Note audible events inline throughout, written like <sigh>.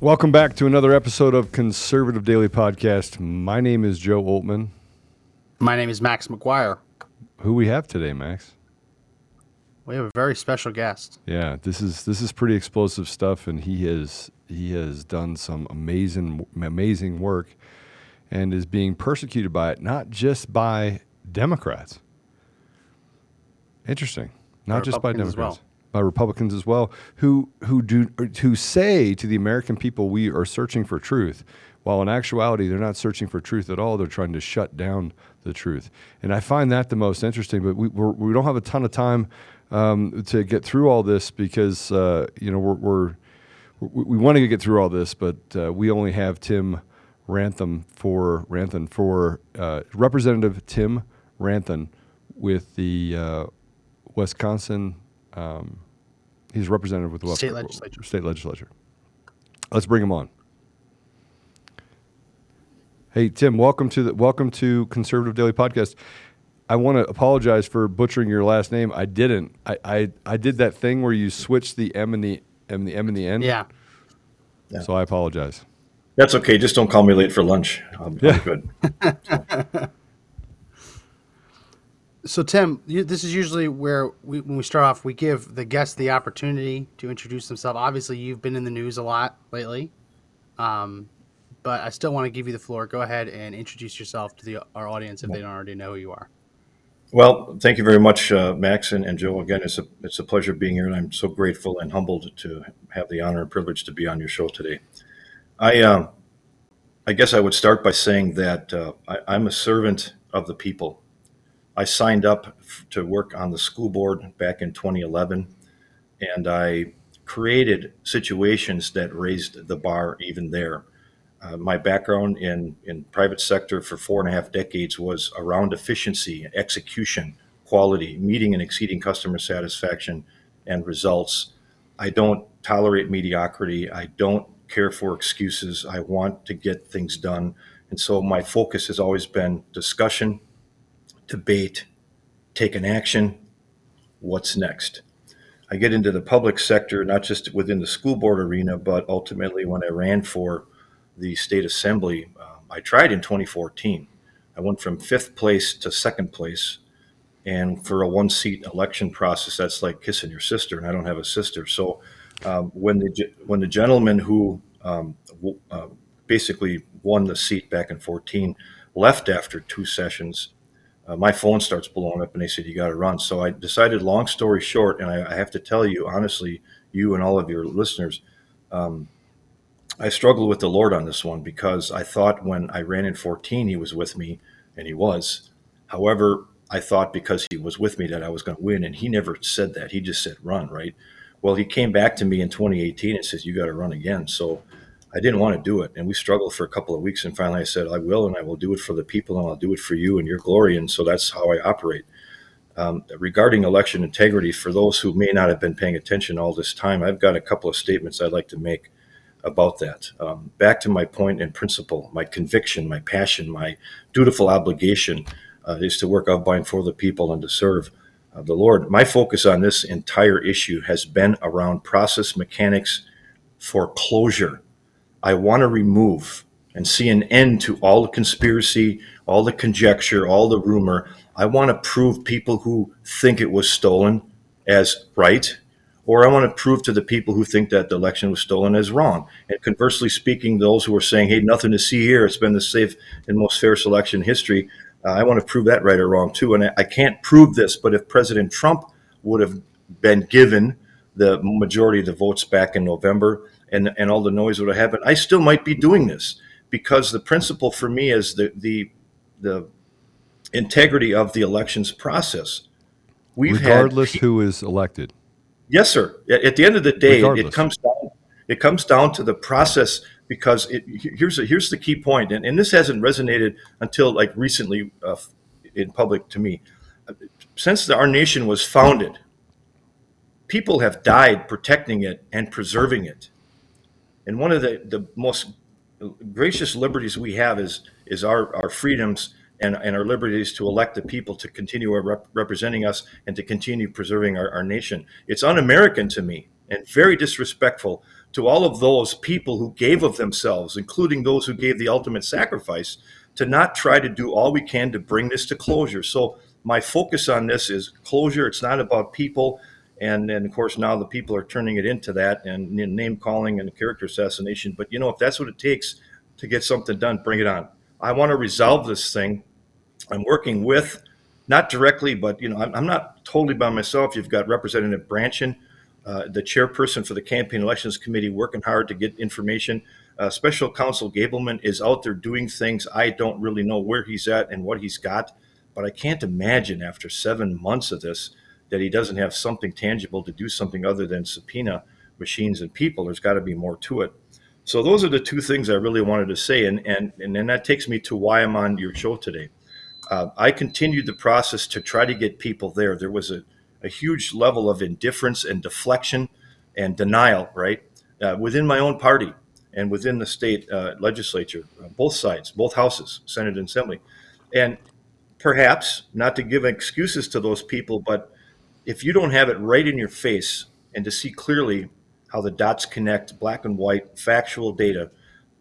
Welcome back to another episode of Conservative Daily Podcast. My name is Joe Oltmann. My name is Max McGuire. Who we have today, Max? We have a very special guest. Yeah, this is this is pretty explosive stuff, and he has he has done some amazing amazing work, and is being persecuted by it, not just by Democrats. Interesting, not just by Democrats, well. By Republicans as well, who who do who say to the American people, we are searching for truth, while in actuality they're not searching for truth at all. They're trying to shut down the truth, and I find that the most interesting. But we we're, we don't have a ton of time um, to get through all this because uh, you know we're, we're we, we want to get through all this, but uh, we only have Tim Rantham for Rantham for uh, Representative Tim Rantham with the uh, Wisconsin. Um, he's representative with the State West- legislature. State legislature. Let's bring him on. Hey Tim, welcome to the welcome to Conservative Daily Podcast. I want to apologize for butchering your last name. I didn't. I, I, I did that thing where you switch the M and the M and the M and the N. Yeah. So I apologize. That's okay. Just don't call me late for lunch. I'm, Yeah. I'm good. <laughs> So, Tim, you, this is usually where we, when we start off, we give the guest the opportunity to introduce themselves. Obviously, you've been in the news a lot lately, um, but I still want to give you the floor. Go ahead and introduce yourself to the, our audience if they don't already know who you are. Well, thank you very much, uh, Max and, and Joe. Again, it's a it's a pleasure being here, and I'm so grateful and humbled to have the honor and privilege to be on your show today. I um, I guess I would start by saying that uh, I, I'm a servant of the people. I signed up to work on the school board back in 2011, and I created situations that raised the bar even there. Uh, my background in, in private sector for four and a half decades was around efficiency, execution, quality, meeting and exceeding customer satisfaction and results. I don't tolerate mediocrity. I don't care for excuses. I want to get things done. And so my focus has always been discussion, debate, take an action, what's next. I get into the public sector, not just within the school board arena, but ultimately when I ran for the state assembly, um, I tried in 2014. I went from fifth place to second place. And for a one seat election process, that's like kissing your sister, and I don't have a sister. So um, when, the, when the gentleman who um, w- uh, basically won the seat back in 14 left after two sessions, uh, my phone starts blowing up and they said, You got to run. So I decided, long story short, and I, I have to tell you honestly, you and all of your listeners, um, I struggled with the Lord on this one because I thought when I ran in 14, he was with me, and he was. However, I thought because he was with me that I was going to win, and he never said that. He just said, run, right? Well, he came back to me in 2018 and says, You got to run again. So I didn't want to do it. And we struggled for a couple of weeks. And finally I said, I will, and I will do it for the people, and I'll do it for you and your glory. And so that's how I operate. Um, regarding election integrity, for those who may not have been paying attention all this time, I've got a couple of statements I'd like to make about that. Um, back to my point and principle, my conviction, my passion, my dutiful obligation uh, is to work of by and for the people and to serve uh, the Lord. My focus on this entire issue has been around process mechanics for closure. I want to remove and see an end to all the conspiracy, all the conjecture, all the rumor. I want to prove people who think it was stolen as right, or I want to prove to the people who think that the election was stolen as wrong. And conversely speaking, those who are saying, hey, nothing to see here, it's been the safe and most fair election in history, uh, I want to prove that right or wrong too. And I, I can't prove this, but if President Trump would have been given the majority of the votes back in November and, and all the noise would have happened, I still might be doing this because the principle for me is the, the, the integrity of the elections process. We've regardless had, who is elected. Yes, sir. At, the end of the day, it, it comes down. It comes down to the process because it, here's a, here's the key point, and, and this hasn't resonated until like recently uh, in public to me. Since the, our nation was founded, people have died protecting it and preserving it. And one of the, the most gracious liberties we have is is our, our freedoms and, and our liberties to elect the people to continue rep- representing us and to continue preserving our, our nation. It's un-American to me and very disrespectful to all of those people who gave of themselves, including those who gave the ultimate sacrifice, to not try to do all we can to bring this to closure. So my focus on this is closure. It's not about people. And, and of course, now the people are turning it into that and name calling and character assassination. But you know, if that's what it takes to get something done, bring it on. I want to resolve this thing. I'm working with, not directly, but you know, I'm, I'm not totally by myself. You've got Representative Brandtjen, uh, the chairperson for the Campaign Elections Committee, working hard to get information. Uh, Special Counsel Gableman is out there doing things. I don't really know where he's at and what he's got, but I can't imagine after seven months of this that he doesn't have something tangible to do something other than subpoena machines and people. There's got to be more to it. So those are the two things I really wanted to say, and and and then that takes me to why I'm on your show today. Uh, I continued the process to try to get people there. There was a, a huge level of indifference and deflection and denial, right, uh, within my own party and within the state uh, legislature, uh, both sides, both houses, Senate and Assembly, and perhaps not to give excuses to those people, but if you don't have it right in your face and to see clearly how the dots connect, black and white, factual data,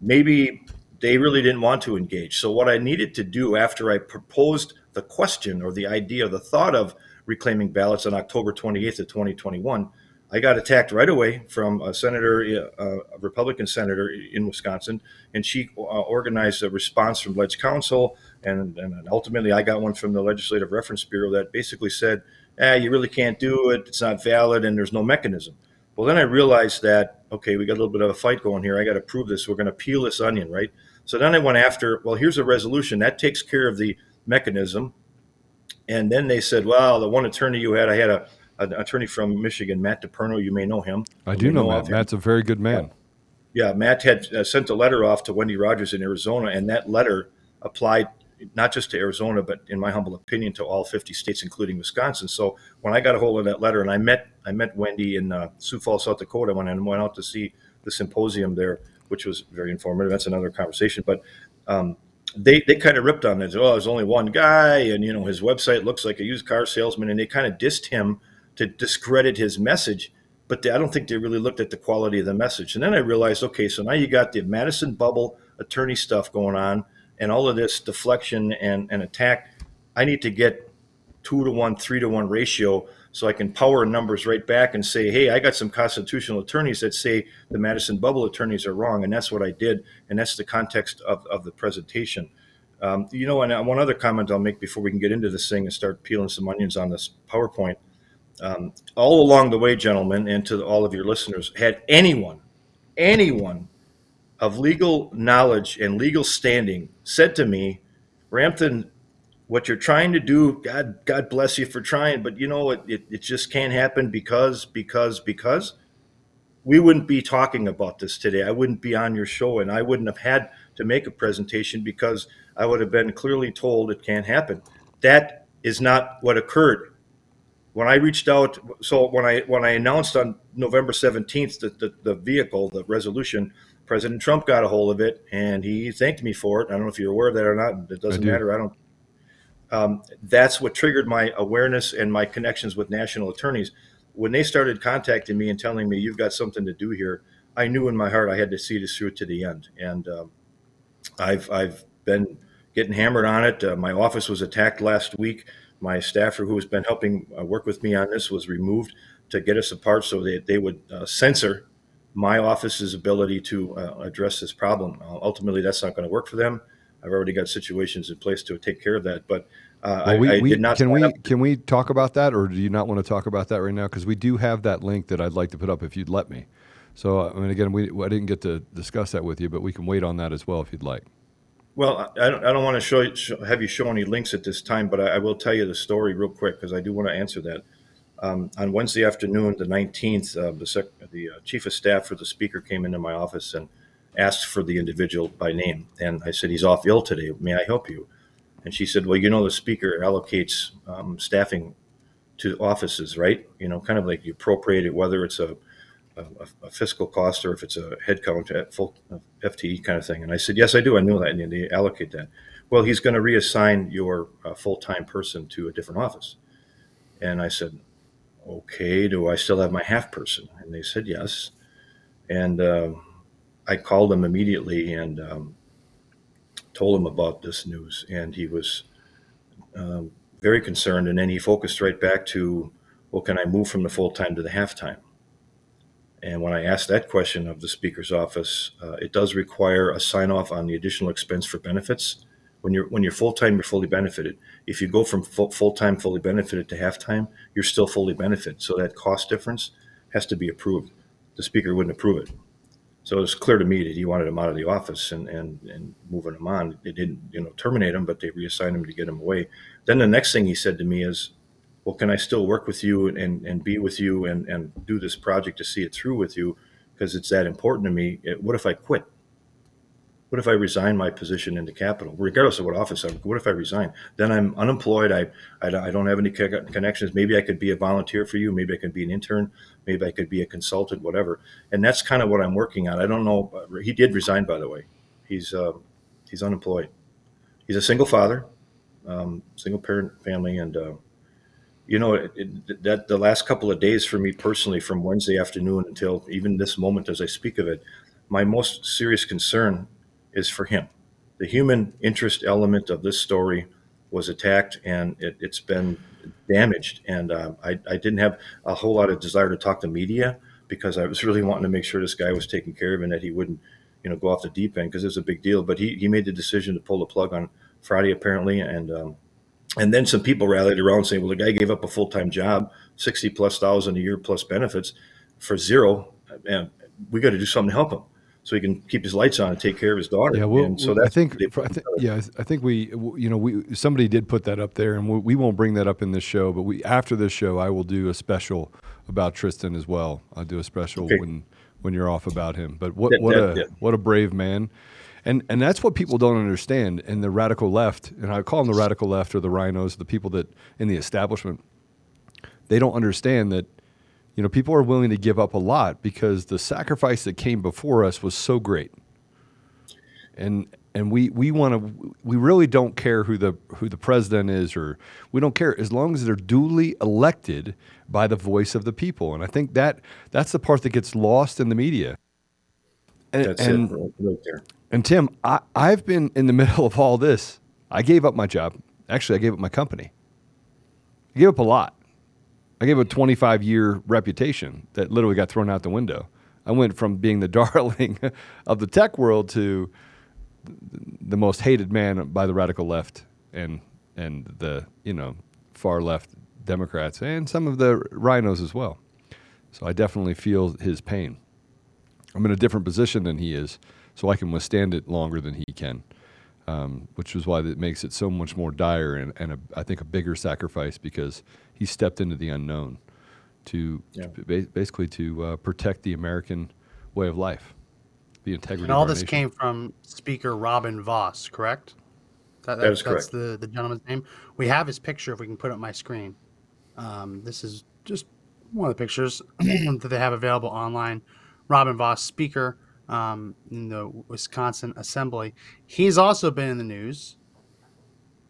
maybe they really didn't want to engage. So, what I needed to do after I proposed the question or the idea, the thought of reclaiming ballots on October 28th of 2021, I got attacked right away from a senator, uh, a Republican senator in Wisconsin, and she uh, organized a response from Ledge Council, and, and ultimately I got one from the Legislative Reference Bureau that basically said, "Ah, you really can't do it. It's not valid, and there's no mechanism." Well, then I realized that okay, we got a little bit of a fight going here. I got to prove this. We're going to peel this onion, right? So then I went after. Well, here's a resolution that takes care of the mechanism, and then they said, well, the one attorney you had, I had a an attorney from Michigan, Matt DePerno. You may know him. I do may know Matt. him. Matt's a very good man. Yeah, Matt had uh, sent a letter off to Wendy Rogers in Arizona, and that letter applied not just to Arizona, but in my humble opinion, to all 50 states, including Wisconsin. So when I got a hold of that letter, and I met I met Wendy in uh, Sioux Falls, South Dakota, when I went out to see the symposium there, which was very informative. That's another conversation, but. Um, they, they kind of ripped on it. Oh, there's only one guy, and you know his website looks like a used car salesman, and they kind of dissed him to discredit his message but they, I don't think they really looked at the quality of the message. And then I realized, okay, so now you got the Madison bubble attorney stuff going on, and all of this deflection and, and attack. I need to get two to one, three to one ratio so I can power numbers right back and say, hey, I got some constitutional attorneys that say the Madison bubble attorneys are wrong, and that's what I did, and that's the context of, of the presentation. Um, you know, and uh, one other comment I'll make before we can get into this thing and start peeling some onions on this PowerPoint um, all along the way, gentlemen, and to all of your listeners, had anyone, anyone of legal knowledge and legal standing said to me, Ramthun, what you're trying to do, God, God bless you for trying, but you know, it, it, it just can't happen because, because, because we wouldn't be talking about this today. I wouldn't be on your show and I wouldn't have had to make a presentation because I would have been clearly told it can't happen. That is not what occurred when I reached out, so when I when I announced on November seventeenth that the, the vehicle, the resolution, President Trump got a hold of it and he thanked me for it. I don't know if you're aware of that or not. It doesn't I do. matter. I don't. Um, that's what triggered my awareness and my connections with national attorneys. When they started contacting me and telling me you've got something to do here, I knew in my heart I had to see this through to the end. And um, I've I've been getting hammered on it. Uh, my office was attacked last week my staffer who has been helping uh, work with me on this was removed to get us apart so that they would uh, censor my office's ability to uh, address this problem. Uh, ultimately, that's not going to work for them. I've already got situations in place to take care of that, but uh, Well, we, I, I we, did not. can we up- can we talk about that, or do you not want to talk about that right now? Because we do have that link that I'd like to put up if you'd let me. So, I mean, again, we I didn't get to discuss that with you, but we can wait on that as well if you'd like. Well, I don't, I don't want to show, you- show have you show any links at this time, but I, I will tell you the story real quick because I do want to answer that. Um, on Wednesday afternoon, the 19th, uh, the, sec- the uh, chief of staff for the speaker came into my office and asked for the individual by name. And I said, He's off ill today. May I help you? And she said, Well, you know, the speaker allocates um, staffing to offices, right? You know, kind of like you appropriate it, whether it's a, a, a fiscal cost or if it's a headcount at full FTE kind of thing. And I said, Yes, I do. I knew that. And they allocate that. Well, he's going to reassign your uh, full time person to a different office. And I said, okay, do I still have my half person? And they said yes. And um, I called him immediately and um, told him about this news. And he was um, very concerned. And then he focused right back to, well, can I move from the full time to the half time? And when I asked that question of the speaker's office, uh, it does require a sign off on the additional expense for benefits. When you're when you're full time, you're fully benefited. If you go from full time fully benefited to half time, you're still fully benefited. So that cost difference has to be approved. The speaker wouldn't approve it. So it was clear to me that he wanted him out of the office and, and, and moving him on. They didn't, you know, terminate him, but they reassigned him to get him away. Then the next thing he said to me is, well, can I still work with you and, and be with you and, and do this project to see it through with you? Because it's that important to me. What if I quit? What if I resign my position in the Capitol, regardless of what office I'm? What if I resign? Then I'm unemployed. I, I, I don't have any connections. Maybe I could be a volunteer for you. Maybe I could be an intern. Maybe I could be a consultant, whatever. And that's kind of what I'm working on. I don't know. He did resign, by the way. He's uh, he's unemployed. He's a single father, um, single parent family, and uh, you know it, it, that the last couple of days for me personally, from Wednesday afternoon until even this moment as I speak of it, my most serious concern is for him. The human interest element of this story was attacked and it, has been damaged. And uh, I, I, didn't have a whole lot of desire to talk to media because I was <laughs> really wanting to make sure this guy was taken care of and that he wouldn't, you know, go off the deep end because it's a big deal. But he, he made the decision to pull the plug on Friday apparently, and um, and then some people rallied around saying, well, the guy gave up a full time job, sixty plus thousand a year plus benefits for zero, and we got to do something to help him so he can keep his lights on and take care of his daughter. Yeah, well, and so I think, I think, yeah, I think we, you know, we somebody did put that up there, and we, we, won't bring that up in this show, but we after this show, I will do a special about Tristan as well. I'll do a special okay. when when you're off about him. But what yeah, what yeah, a yeah. what a brave man. And, and that's what people don't understand And the radical left, and I call them the radical left or the rhinos, the people that in the establishment, they don't understand that you know, people are willing to give up a lot because the sacrifice that came before us was so great. And and we we want to we really don't care who the who the president is or we don't care as long as they're duly elected by the voice of the people. And I think that that's the part that gets lost in the media. And, that's and, it right there. And Tim, I, I've been in the <laughs> middle of all this. I gave up my job. Actually, I gave up my company. I gave up a lot. I gave a 25 year reputation that literally got thrown out the window. I went from being the <laughs> darling of the tech world to the most hated man by the radical left and and the you know far left Democrats and some of the rhinos as well. So I definitely feel his pain. I'm in a different position than he is, so I can withstand it longer than he can, um, which is why it makes it so much more dire and, and a, I think a bigger sacrifice because he stepped into the unknown to, yeah. to basically to uh, protect the American way of life, the integrity. And all this nation. came from Speaker Robin Vos, correct? That, that, that is that's correct. the the gentleman's name. We have his picture. If we can put up my screen, um, this is just one of the pictures <clears throat> that they have available online. Robin Vos, Speaker um, in the Wisconsin Assembly. He's also been in the news,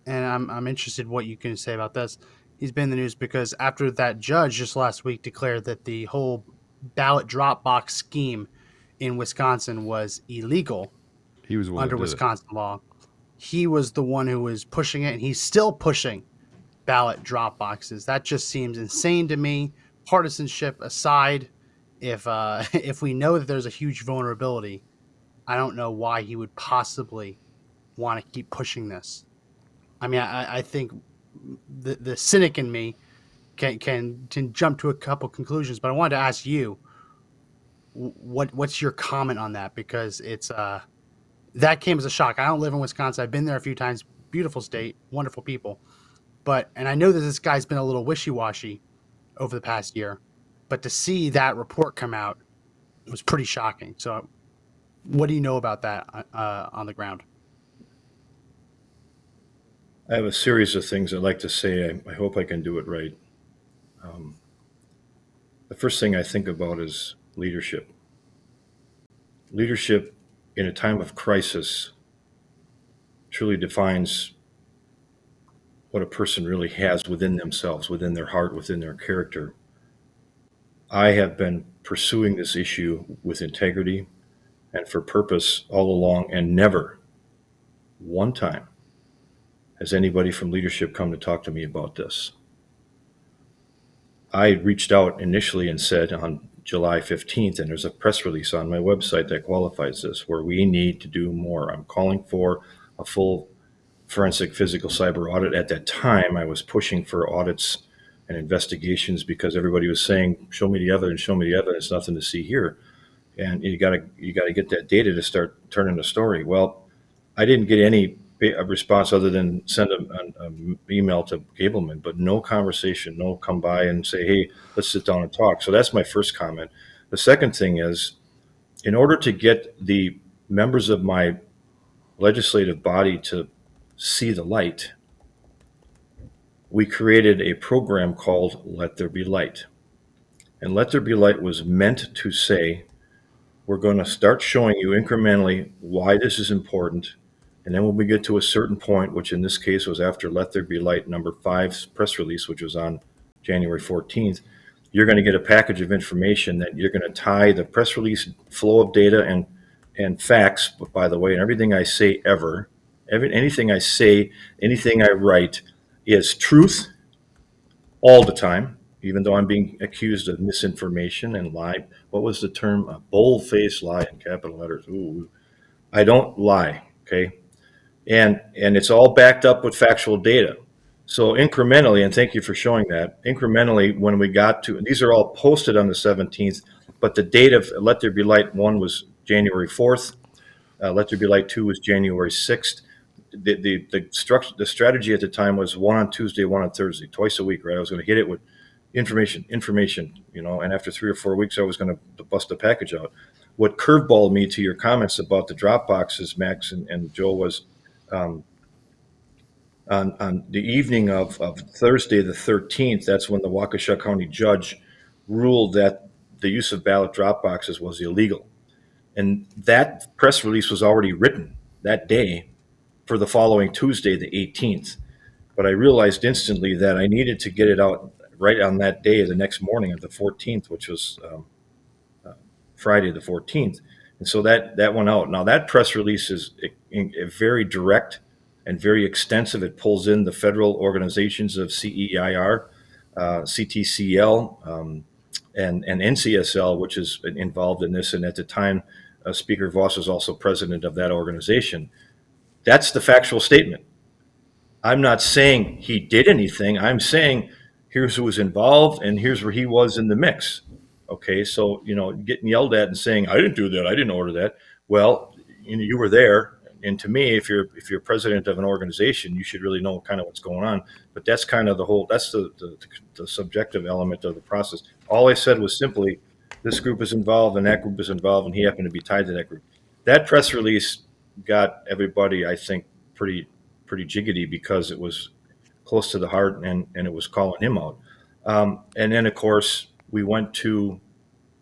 and I'm I'm interested what you can say about this he's been in the news because after that judge just last week declared that the whole ballot drop box scheme in Wisconsin was illegal. He was under Wisconsin it. law. He was the one who was pushing it, and he's still pushing ballot drop boxes. That just seems insane to me. Partisanship aside, if uh, <laughs> if we know that there's a huge vulnerability, I don't know why he would possibly want to keep pushing this. I mean, I, I think the the cynic in me can can can jump to a couple conclusions, but I wanted to ask you what what's your comment on that because it's uh that came as a shock. I don't live in Wisconsin. I've been there a few times. Beautiful state, wonderful people, but and I know that this guy's been a little wishy washy over the past year, but to see that report come out was pretty shocking. So, what do you know about that uh, on the ground? I have a series of things I'd like to say. I, I hope I can do it right. Um, the first thing I think about is leadership. Leadership in a time of crisis truly defines what a person really has within themselves, within their heart, within their character. I have been pursuing this issue with integrity and for purpose all along, and never one time has anybody from leadership come to talk to me about this. I reached out initially and said on July 15th, and there's a press release on my website that qualifies this, where we need to do more. I'm calling for a full forensic physical cyber audit. At that time, I was pushing for audits and investigations because everybody was saying, "Show me the evidence, show me the evidence." Nothing to see here, and you got to you got to get that data to start turning the story. Well, I didn't get any response other than send an email to Gableman, but no conversation, no come by and say, hey, let's sit down and talk. So that's my first comment. The second thing is, in order to get the members of my legislative body to see the light, we created a program called Let There Be Light. And Let There Be Light was meant to say, we're going to start showing you incrementally why this is important and then when we get to a certain point, which in this case was after Let There Be Light number five's press release, which was on January 14th, you're going to get a package of information that you're going to tie the press release flow of data and and facts, by the way, and everything I say ever, every, anything I say, anything I write is truth all the time, even though I'm being accused of misinformation and lie. What was the term? A bold-faced lie in capital letters. Ooh, I don't lie. Okay, and and it's all backed up with factual data. So incrementally, and thank you for showing that. Incrementally, when we got to these are all posted on the 17th, but the date of Let There Be Light one was January 4th. Uh, Let There Be Light two was January 6th. The the the structure the strategy at the time was one on Tuesday, one on Thursday, twice a week. Right, I was going to hit it with information, information, you know. And after three or four weeks, I was going to bust a package out. What curveballed me to your comments about the drop boxes, Max and, and Joe, was um, on, on the evening of, of Thursday the 13th, that's when the Waukesha County judge ruled that the use of ballot drop boxes was illegal. And that press release was already written that day for the following Tuesday, the 18th. But I realized instantly that I needed to get it out right on that day, the next morning of the 14th, which was um, uh, Friday the 14th. And so that that went out. Now that press release is very direct and very extensive. It pulls in the federal organizations of CEIR, uh, CTCL, um, and and NCSL, which is involved in this. And at the time, uh, Speaker Vos was also president of that organization. That's the factual statement. I'm not saying he did anything. I'm saying here's who was involved and here's where he was in the mix. Okay, so you know, getting yelled at and saying I didn't do that, I didn't order that. Well, you know, you were there, and to me, if you're if you're president of an organization, you should really know kind of what's going on. But that's kind of the whole that's the the, the subjective element of the process. All I said was simply, this group is involved and that group is involved, and he happened to be tied to that group. That press release got everybody, I think, pretty pretty jiggity because it was close to the heart and and it was calling him out. Um, and then of course we went to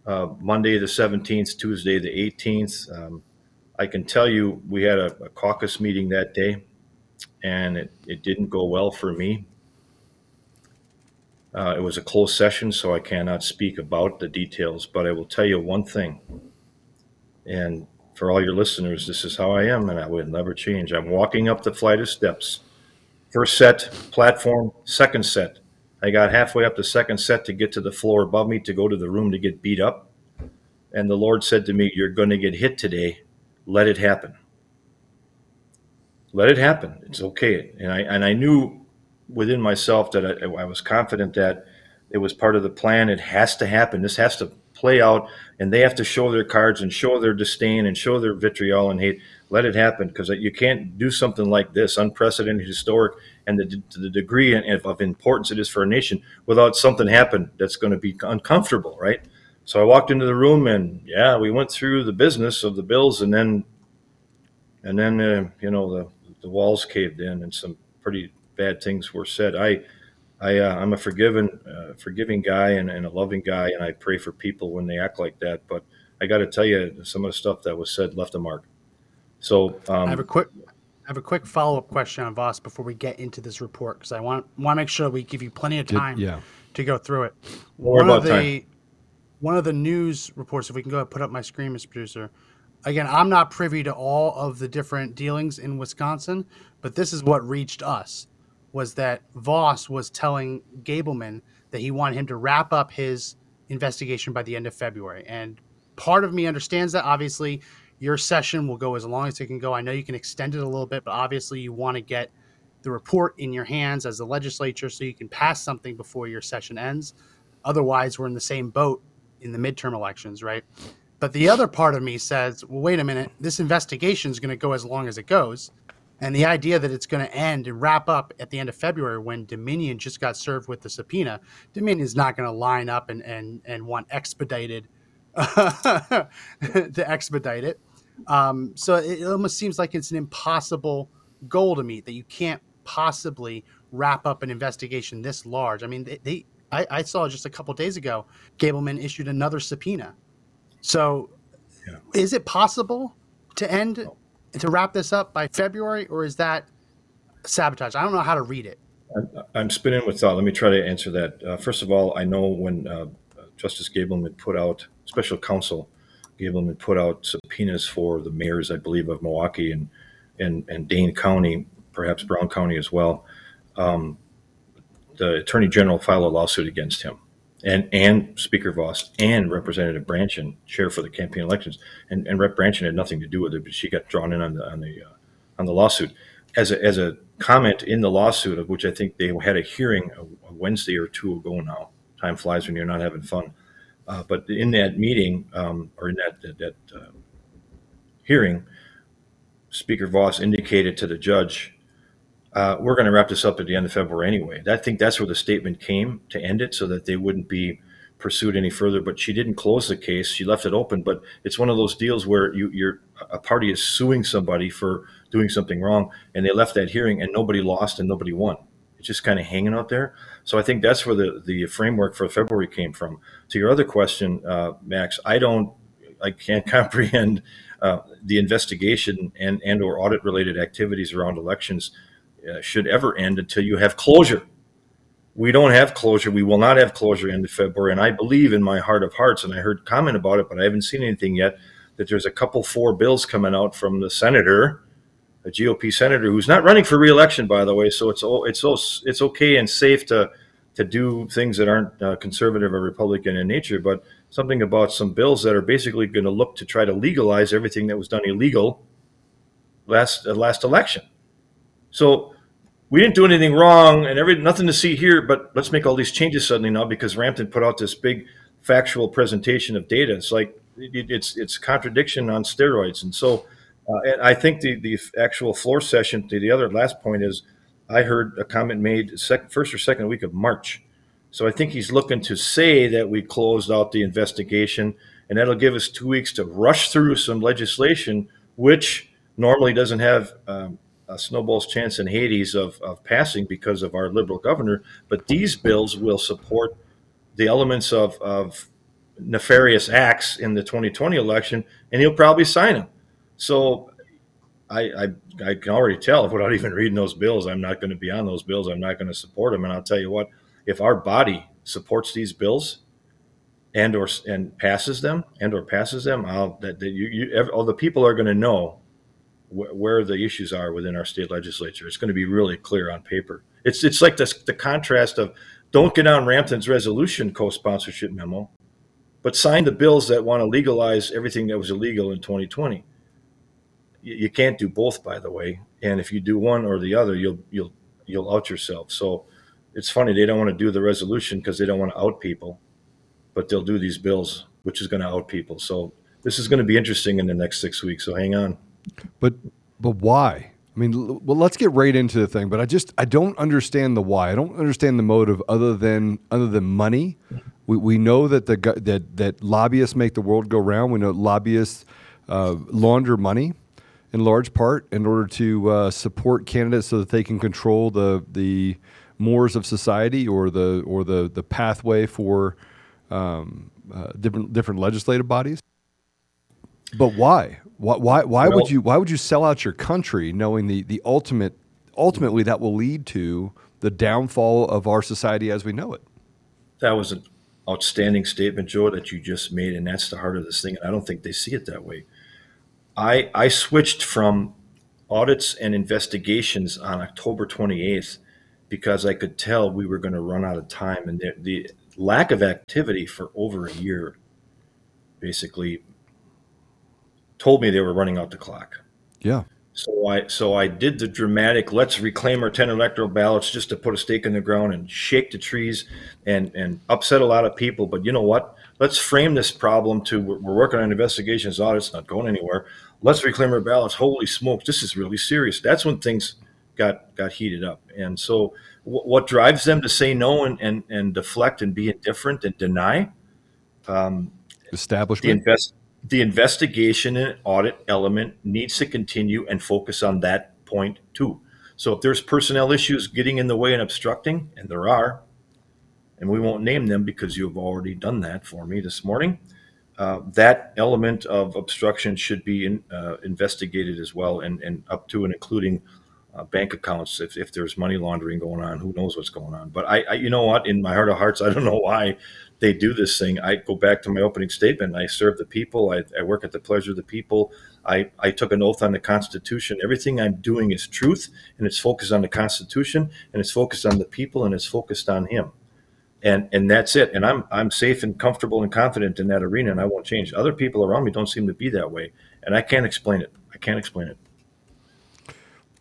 uh, Monday the 17th, Tuesday the 18th. Um, I can tell you we had a, a caucus meeting that day, and it, it didn't go well for me. Uh, it was a closed session, so I cannot speak about the details, but I will tell you one thing. And for all your listeners, this is how I am, and I would never change. I'm walking up the flight of steps. First set, platform, second set, I got halfway up the second set to get to the floor above me to go to the room to get beat up. And the Lord said to me, You're going to get hit today. Let it happen. Let it happen. It's okay. And I, and I knew within myself that I, I was confident that it was part of the plan. It has to happen. This has to play out, and they have to show their cards and show their disdain and show their vitriol and hate. Let it happen because you can't do something like this, unprecedented, historic, and the, the degree of, of importance it is for a nation without something happen that's going to be uncomfortable, right? So I walked into the room and yeah, we went through the business of the bills and then, and then, uh, you know, the, the walls caved in and some pretty bad things were said. I, I, uh, I'm a forgiving, uh, forgiving guy and, and a loving guy, and I pray for people when they act like that. But I got to tell you, some of the stuff that was said left a mark. So um, I have a quick, I have a quick follow up question on Vos before we get into this report because I want want to make sure we give you plenty of Did- time yeah. to go through it. worry one of about the one of the news reports, if we can go ahead and put up my screen, Mr. Producer. Again, I'm not privy to all of the different dealings in Wisconsin, but this is what reached us was that Vos was telling Gableman that he wanted him to wrap up his investigation by the end of February. And part of me understands that. Obviously, your session will go as long as it can go. I know you can extend it a little bit, but obviously you want to get the report in your hands as the legislature so you can pass something before your session ends. Otherwise, we're in the same boat in the midterm elections, right? But the other part of me says, well, wait a minute, this investigation is going to go as long as it goes. And the idea that it's going to end and wrap up at the end of February when Dominion just got served with the subpoena, Dominion is not going to line up and, and, and want expedited <laughs> to expedite it. Um, so it almost seems like it's an impossible goal to meet that you can't possibly wrap up an investigation this large. I mean, they, they I, I saw just a couple days ago, Gableman issued another subpoena. So, Yeah. is it possible to end to wrap this up by February, or is that sabotage? I don't know how to read it. I'm, I'm spinning with thought. Let me try to answer that. Uh, first of all, I know when uh, Justice Gableman put out special counsel, Gableman put out subpoenas for the mayors, I believe, of Milwaukee and and, and Dane County, perhaps Brown County as well. Um, the Attorney General filed a lawsuit against him, and and Speaker Vos and Representative Brandtjen, chair for the campaign elections, and, and Rep Brandtjen had nothing to do with it, but she got drawn in on the on the uh, on the lawsuit as a, as a comment in the lawsuit, of which I think they had a hearing a, a Wednesday or two ago now. Time flies when you're not having fun. Uh, but in that meeting, um, or in that that, that uh, hearing, Speaker Vos indicated to the judge, uh, "We're going to wrap this up at the end of February anyway." I think that's where the statement came to end it, so that they wouldn't be pursued any further. But she didn't close the case; she left it open. But it's one of those deals where you, you're a party is suing somebody for doing something wrong, and they left that hearing, and nobody lost and nobody won. It's just kind of hanging out there. So I think that's where the the framework for February came from. To your other question, uh, Max, I don't, I can't <laughs> comprehend uh, the investigation and and or audit related activities around elections uh, should ever end until you have closure. We don't have closure. We will not have closure of February. And I believe in my heart of hearts, and I heard comment about it, but I haven't seen anything yet. That there's a couple four bills coming out from the senator, a GOP senator who's not running for reelection, by the way. So it's it's it's okay and safe to to do things that aren't uh, conservative or Republican in nature, but something about some bills that are basically going to look to try to legalize everything that was done illegal last uh, last election. So we didn't do anything wrong, and every nothing to see here. But let's make all these changes suddenly now because Ramthun put out this big factual presentation of data. It's like it, it's it's contradiction on steroids, and so uh, and I think the the actual floor session. To the other last point is, I heard a comment made first or second week of March. So I think he's looking to say that we closed out the investigation, and that'll give us two weeks to rush through some legislation, which normally doesn't have um, a snowball's chance in Hades of, of passing because of our liberal governor. But these bills will support the elements of, of nefarious acts in the 2020 election, and he'll probably sign them. So I, I, I can already tell without <laughs> even reading those bills, I'm not going to be on those bills. I'm not going to support them. And I'll tell you what, if our body supports these bills and or and passes them and or passes them, I'll, that, that you, you all the people are going to know wh- where the issues are within our state legislature. It's going to be really clear on paper. It's it's like the contrast of don't get on Ramthun's resolution co-sponsorship memo, but sign the bills that want to legalize everything that was illegal in 2020 you you can't do both, by the way. And if you do one or the other, you'll you'll you'll out yourself. So it's funny they don't want to do the resolution because they don't want to out people, but they'll do these bills, which is going to out people. So this is going to be interesting in the next six weeks. So hang on. But but why? I mean, well, let's get right into the thing. But I just I don't understand the why. I don't understand the motive other than other than money. We, we know that the that that lobbyists make the world go round. We know lobbyists uh, launder money in large part in order to uh, support candidates so that they can control the the mores of society or the or the the pathway for um, uh, different different legislative bodies. But why? Why? Why, why would you? Why would you sell out your country, knowing the the ultimate, ultimately that will lead to the downfall of our society as we know it? That was an outstanding statement, Joe, that you just made, and that's the heart of this thing. And I don't think they see it that way. I I switched from audits and investigations on October 28th because I could tell we were going to run out of time, and the, the lack of activity for over a year basically told me they were running out the clock. Yeah. So I so I did the dramatic let's reclaim our 10 electoral ballots just to put a stake in the ground and shake the trees and and upset a lot of people. But you know what? Let's frame this problem to we're, we're working on investigations, audits, not going anywhere. Let's reclaim our ballots. Holy smokes, this is really serious. That's when things got got heated up. And so w- what drives them to say no and, and, and deflect and be indifferent and deny? Um, the Establishment. invest the investigation and audit element needs to continue and focus on that point too. So if there's personnel issues getting in the way and obstructing, and there are, and we won't name them because you've already done that for me this morning, uh, that element of obstruction should be in, uh, investigated as well, and, and up to and including uh, bank accounts. If, if there's money laundering going on, who knows what's going on? But I, I, you know what, in my heart of hearts, I don't know why they do this thing. I go back to my opening statement. I serve the people. I, I work at the pleasure of the people. I, I took an oath on the Constitution. Everything I'm doing is truth, and it's focused on the Constitution, and it's focused on the people, and it's focused on Him. And and that's it. And I'm I'm safe and comfortable and confident in that arena, and I won't change. Other people around me don't seem to be that way, and I can't explain it. I can't explain it.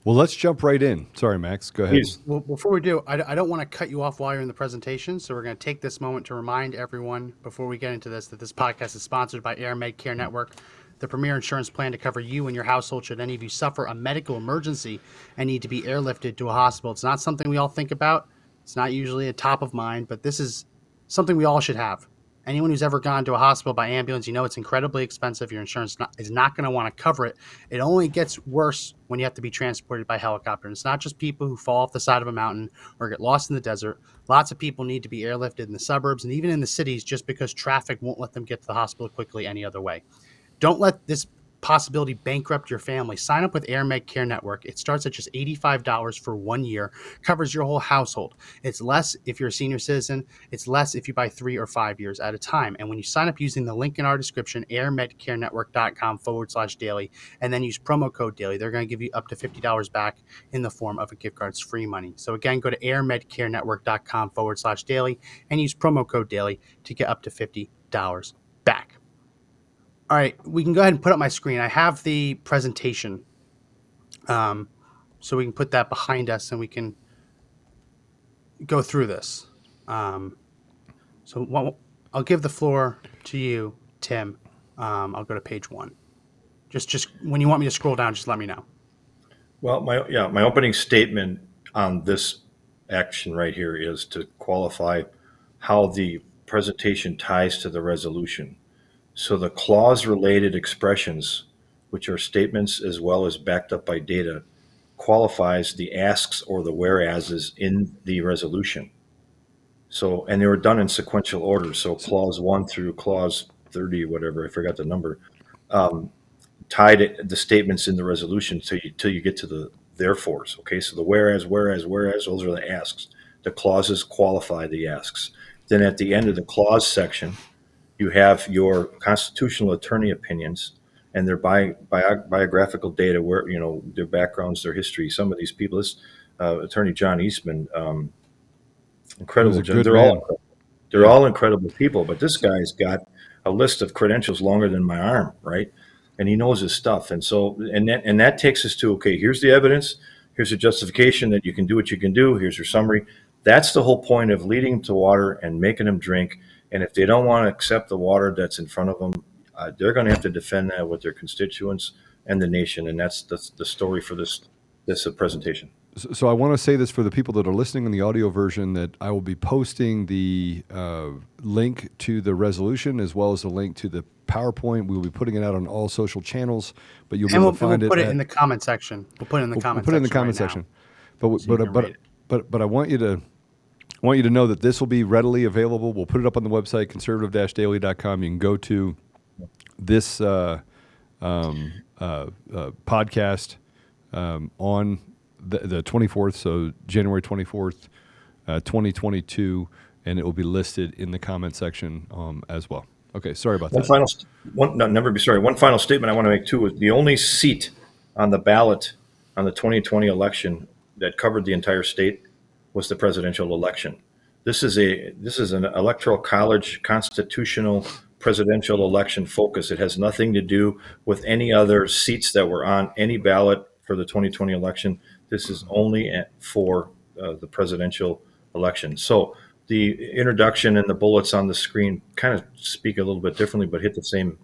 Well, let's jump right in. Sorry, Max. Go ahead. Please. Well, before we do, I, I don't want to cut you off while you're in the presentation, so we're going to take this moment to remind everyone before we get into this that this podcast is sponsored by AirMed Care Network, the premier insurance plan to cover you and your household should any of you suffer a medical emergency and need to be airlifted to a hospital. It's not something we all think about. It's not usually a top of mind, but this is something we all should have. Anyone who's ever gone to a hospital by ambulance, you know it's incredibly expensive. Your insurance not, is not going to want to cover it. It only gets worse when you have to be transported by helicopter. And it's not just people who fall off the side of a mountain or get lost in the desert. Lots of people need to be airlifted in the suburbs and even in the cities just because traffic won't let them get to the hospital quickly any other way. Don't let this possibility bankrupt your family. Sign up with AirMed Care Network. It starts at just $85 for one year, covers your whole household. It's less if you're a senior citizen, it's less if you buy three or five years at a time. And when you sign up using the link in our description, airmedcarenetwork.com forward slash daily, and then use promo code daily, they're going to give you up to $50 back in the form of a gift card's free money. So again, go to airmedcarenetwork.com forward slash daily and use promo code daily to get up to $50 back. All right, we can go ahead and put up my screen. I have the presentation, um, so we can put that behind us and we can go through this. Um, so what, I'll give the floor to you, Tim. Um, I'll go to page one. Just, just when you want me to scroll down, just let me know. Well, my yeah, my opening statement on this action right here is to qualify how the presentation ties to the resolution. So the clause related expressions, which are statements as well as backed up by data, qualifies the asks or the whereases in the resolution. So, and they were done in sequential order. So clause one through clause 30, whatever, I forgot the number, um, tied the statements in the resolution till you, till you get to the therefores. Okay. So the whereas, whereas, whereas, those are the asks. The clauses qualify the asks. Then at the end of the clause section, you have your constitutional attorney opinions and their bi- bio- biographical data, where you know their backgrounds, their history. Some of these people, this uh, attorney John Eastman, um, incredible. They're man. all incredible. they're all incredible people, but this guy's got a list of credentials longer than my arm, right? And he knows his stuff, and so and that and that takes us to okay. Here's the evidence. Here's the justification that you can do what you can do. Here's your summary. That's the whole point of leading them to water and making them drink. And if they don't want to accept the water that's in front of them, uh, they're going to have to defend that with their constituents and the nation. And that's the, the story for this this uh, presentation. So, so I want to say this for the people that are listening in the audio version that I will be posting the uh, link to the resolution as well as the link to the PowerPoint. We will be putting it out on all social channels, but you'll be And able we'll, to find we'll put it at- in the comment section. We'll put it in the We'll- comment we'll put it in the section. comment right now. section. But So you but but but but I want you to I want you to know that this will be readily available. We'll put it up on the website conservative-daily.com. You can go to this uh, um, uh, uh, podcast um, on the, the 24th, so January 24th, uh, 2022, and it will be listed in the comment section um, as well. Okay, sorry about One that. final, st- one, no, never be sorry. One final statement I want to make too is the only seat on the ballot on the 2020 election that covered the entire state was the presidential election. This is a this is an electoral college constitutional presidential election focus. It has nothing to do with any other seats that were on any ballot for the 2020 election. This is only for uh, the presidential election. So the introduction and the bullets on the screen kind of speak a little bit differently, but hit the same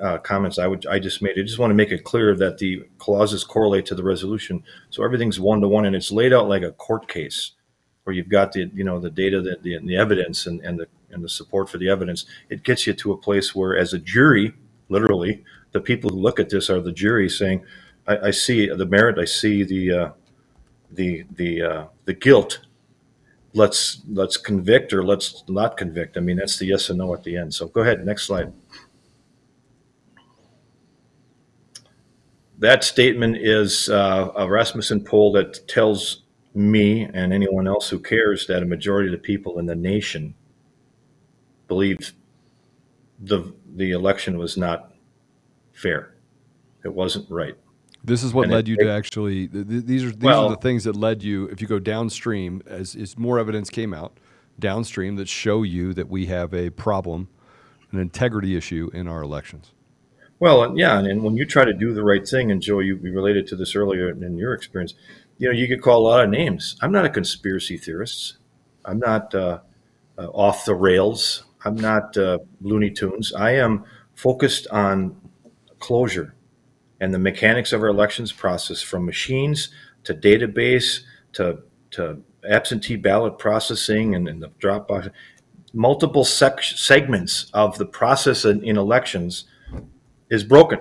uh, comments I would I just made. I just want to make it clear that the clauses correlate to the resolution, so everything's one to one, and it's laid out like a court case, where you've got the you know the data, the, the, the evidence, and, and the and the support for the evidence. It gets you to a place where, as a jury, literally, the people who look at this are the jury saying, "I, I see the merit, I see the uh, the the uh, the guilt." Let's let's convict or let's not convict. I mean, that's the yes and no at the end. So go ahead, next slide. That statement is uh, a Rasmussen poll that tells me and anyone else who cares that a majority of the people in the nation believe the the election was not fair. It wasn't right. This is what And it- led you to actually. Th- th- these are these Well- are the things that led you. If you go downstream, as, as more evidence came out downstream that show you that we have a problem, an integrity issue in our elections. Well, yeah, and, and when you try to do the right thing, and Joe, you, you related to this earlier in your experience, you know, you get called a lot of names. I'm not a conspiracy theorist. I'm not uh, uh, off the rails. I'm not uh, Looney Tunes. I am focused on closure and the mechanics of our elections process, from machines to database to to absentee ballot processing and, and the drop box, multiple sec- segments of the process in, in elections is broken.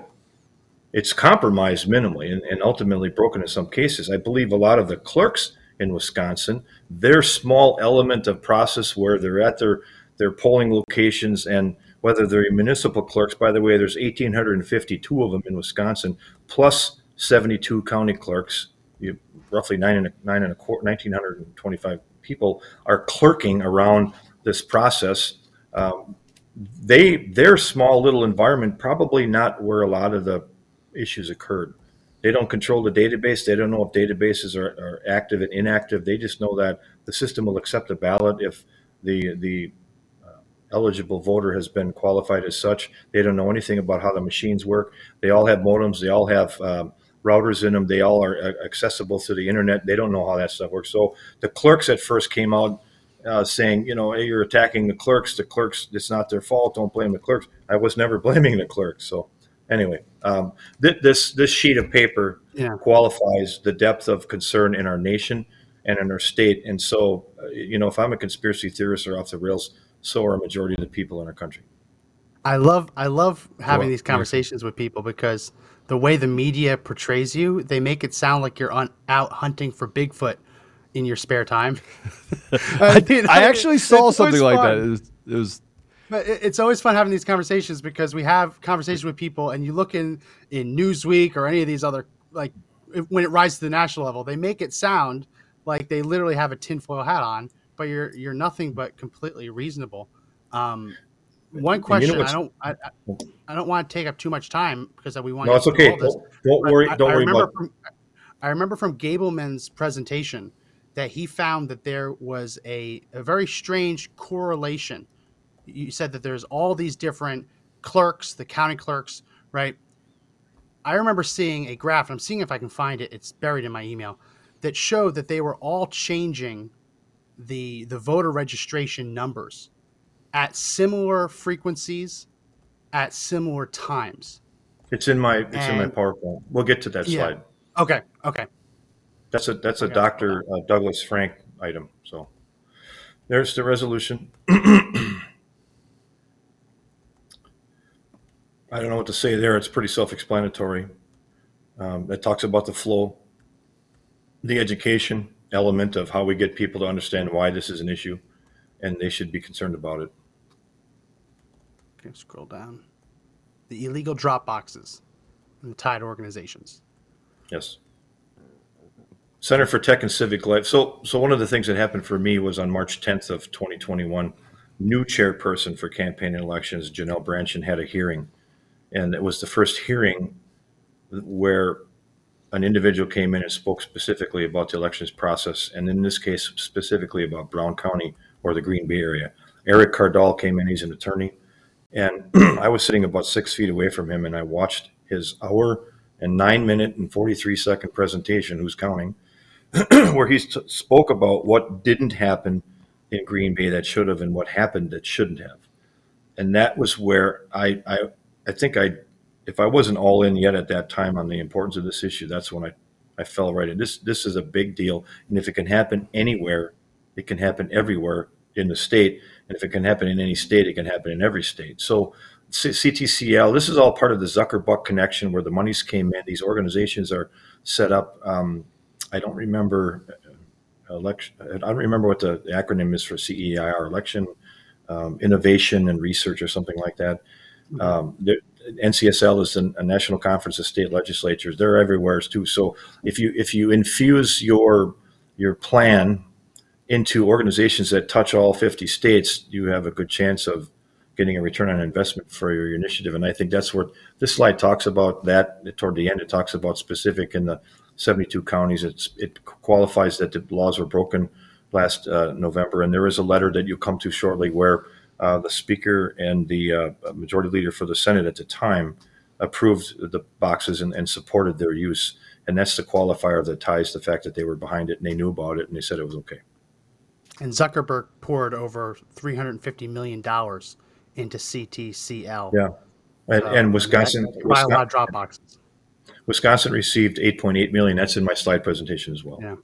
It's compromised minimally and, and ultimately broken in some cases. I believe a lot of the clerks in Wisconsin, their small element of process where they're at their, their polling locations and whether they're municipal clerks, by the way, there's 1,852 of them in Wisconsin, plus 72 county clerks, you, roughly nine and a, nine and a quarter, 1,925 people are clerking around this process. Um, they their small little environment probably not where a lot of the issues occurred. They don't control the database. They don't know if databases are, are active and inactive. They just know that the system will accept a ballot if the the uh, eligible voter has been qualified as such. They don't know anything about how the machines work. They all have modems. They all have um, routers in them. They all are uh, accessible through the internet. They don't know how that stuff works. So the clerks at first came out uh, saying, you know, hey, you're attacking the clerks. The clerks, it's not their fault. Don't blame the clerks. I was never <laughs> blaming the clerks. So anyway, um, th- this this sheet of paper Yeah. qualifies the depth of concern in our nation and in our state. And so, uh, you know, if I'm a conspiracy theorist or off the rails, so are a majority of the people in our country. I love I love having Well, these yeah. conversations with people because the way the media portrays you, they make it sound like you're on, out hunting for Bigfoot in your spare time. <laughs> <laughs> I, mean, I actually saw something like that. It was, it was But it's always fun having these conversations because we have conversations with people, and you look in in Newsweek or any of these other like when it rises to the national level, they make it sound like they literally have a tinfoil hat on, but you're you're nothing but completely reasonable. Um, one know question what's- I don't I, I, I don't want to take up too much time because we want No, to it's okay. this. Don't, don't worry. I, Don't I worry remember about. From, I remember from Gableman's presentation that he found that there was a, a very strange correlation. You said that there's all these different clerks, the county clerks, right? I remember seeing a graph, and I'm seeing if I can find it. It's buried in my email that showed that they were all changing the the voter registration numbers at similar frequencies at similar times. It's in my it's in my PowerPoint. We'll get to that Yeah. slide. Okay, okay. That's a, that's a Okay. Dr. uh, Douglas Frank item, so. There's the resolution. <clears throat> I don't know what to say there. It's pretty self-explanatory. Um, it talks about the flow, the education element of how we get people to understand why this is an issue, and they should be concerned about it. Okay, scroll down. The illegal drop boxes and tied organizations. Yes. Center for Tech and Civic Life. So, so one of the things that happened for me was on March 10th of 2021, new chairperson for campaign and elections, Janel Brandtjen, had a hearing. And it was the first hearing where an individual came in and spoke specifically about the elections process, and in this case, specifically about Brown County or the Green Bay area. Erick Kaardal came in, he's an attorney. And <clears throat> I was sitting about six feet away from him, and I watched his hour and nine minute and 43 second presentation, who's counting, <clears throat> where he t- spoke about what didn't happen in Green Bay that should have and what happened that shouldn't have. And that was where I, I, I think I, if I wasn't all in yet at that time on the importance of this issue, that's when I, I fell right in. This, this is a big deal. And if it can happen anywhere, it can happen everywhere in the state. And if it can happen in any state, it can happen in every state. So CTCL, this is all part of the Zuckerbuck connection where the monies came in. These organizations are set up. Um, I don't remember uh, election. I don't remember what the acronym is for CEIR, election um, innovation and research or something like that. Um, the, NCSL is a national conference of state legislatures. They're everywhere too. So if you if you infuse your your plan into organizations that touch all 50 states, you have a good chance of getting a return on investment for your initiative. And I think that's what this slide talks about. That toward the end, it talks about specific in the 72 counties. It's, it qualifies that the laws were broken last uh, November, and there is a letter that you come to shortly where uh, the speaker and the uh, majority leader for the Senate at the time approved the boxes and, and supported their use. And that's the qualifier that ties the fact that they were behind it and they knew about it and they said it was okay. And Zuckerberg poured over $350 million into CTCL. Yeah. And, and Wisconsin, Buy a lot of drop boxes. Wisconsin received 8.8 million. That's in my slide presentation as well. Yeah.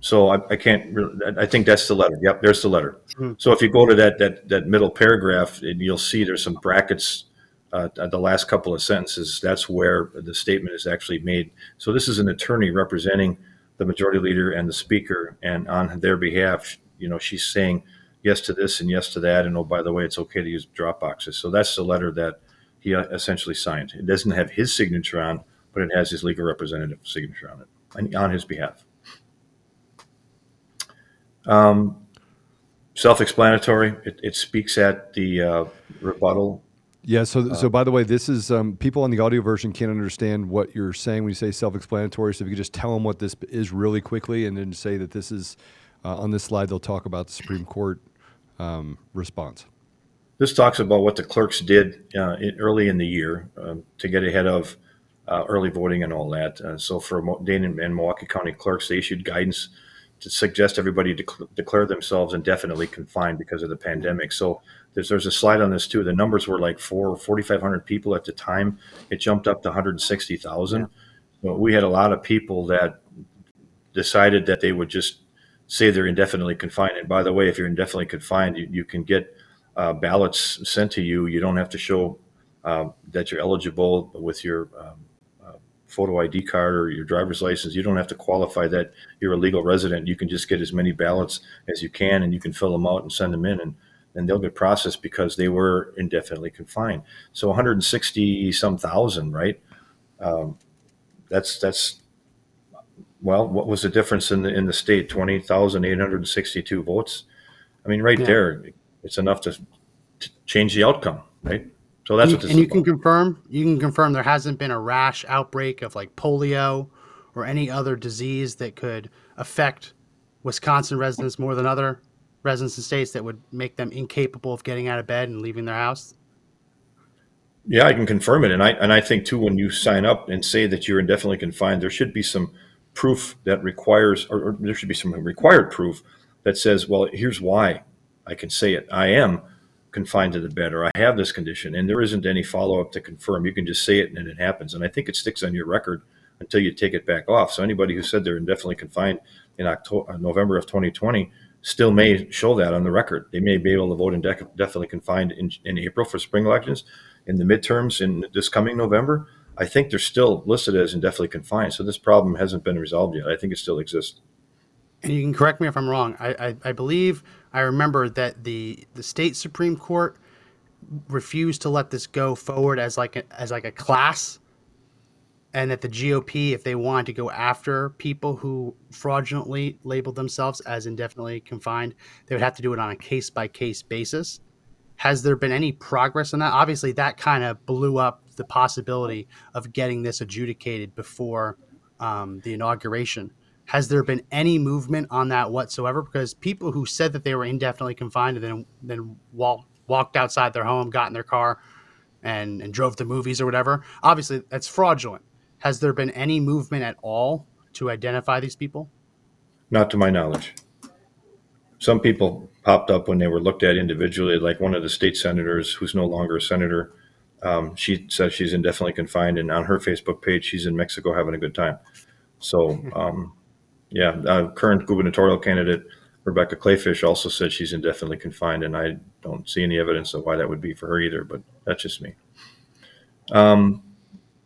So I, I can't. Really, I think that's the letter. Yep, there's the letter. Hmm. So if you go to that that that middle paragraph, and you'll see there's some brackets. Uh, at the last couple of sentences, that's where the statement is actually made. So this is an attorney representing the majority leader and the speaker, and on their behalf, you know, she's saying yes to this and yes to that, and oh, by the way, it's okay to use drop boxes. So that's the letter that he uh, essentially signed. It doesn't have his signature on, but it has his legal representative signature on it, on his behalf. Um, self-explanatory. It, it speaks at the uh, rebuttal. Yeah. So, so by the way, this is um, people on the audio version can't understand what you're saying when you say self-explanatory. So if you could just tell them what this is really quickly, and then say that this is uh, on this slide, they'll talk about the Supreme Court um, response. This talks about what the clerks did uh, in, early in the year um, to get ahead of uh, early voting and all that. Uh, so for Dane and, and Milwaukee County clerks, they issued guidance to suggest everybody dec- declare themselves indefinitely confined because of the pandemic. So there's, there's a slide on this too. The numbers were like four, 4,500 people at the time. It jumped up to 160,000. So we had a lot of people that decided that they would just say they're indefinitely confined. And by the way, if you're indefinitely confined, you, you can get uh, ballots sent to you. You don't have to show uh, that you're eligible with your um, photo ID card or your driver's license. You don't have to qualify that you're a legal resident. You can just get as many ballots as you can, and you can fill them out and send them in, and and they'll get processed because they were indefinitely confined. So 160 some thousand, right? Um, that's that's well, what was the difference in the in the state? Twenty thousand eight hundred sixty-two votes. I mean, right Yeah. there, it's enough to, to change the outcome, right? So that's You- what this and is you can about. confirm you can confirm there hasn't been a rash outbreak of like polio or any other disease that could affect Wisconsin residents more than other residents in states that would make them incapable of getting out of bed and leaving their house. Yeah, I can confirm it, and I and I think too when you sign up and say that you're indefinitely confined, there should be some proof that requires, or, or there should be some required proof that says, well, here's why I can say it. I am confined to the bed, or I have this condition, and there isn't any follow up to confirm. You can just say it and it happens, and I think it sticks on your record until you take it back off. So anybody who said they're indefinitely confined in October, uh, November of 2020 still may show that on the record. They may be able to vote indefinitely confined in, in April for spring elections, in the midterms in this coming November. I think they're still listed as indefinitely confined. So this problem hasn't been resolved yet. I think it still exists. And you can correct me if I'm wrong. I, I, I believe I remember that the the state supreme court refused to let this go forward as like a, as like a class and that the GOP, if they wanted to go after people who fraudulently labeled themselves as indefinitely confined, they would have to do it on a case by case basis. Has there been any progress on that? Obviously, that kind of blew up the possibility of getting this adjudicated before um, the inauguration. Has there been any movement on that whatsoever? Because people who said that they were indefinitely confined and then then walked walked outside their home, got in their car, and and drove to movies or whatever, obviously that's fraudulent has there been any movement at all to identify these people? Not to my knowledge. Some people popped up when they were looked at individually, like one of the state senators who's no longer a senator. Um, she says she's indefinitely confined, and on her Facebook page, she's in Mexico having a good time. So, um, yeah, uh, current gubernatorial candidate Rebecca Kleefisch also said she's indefinitely confined, and I don't see any evidence of why that would be for her either. But that's just me. Um,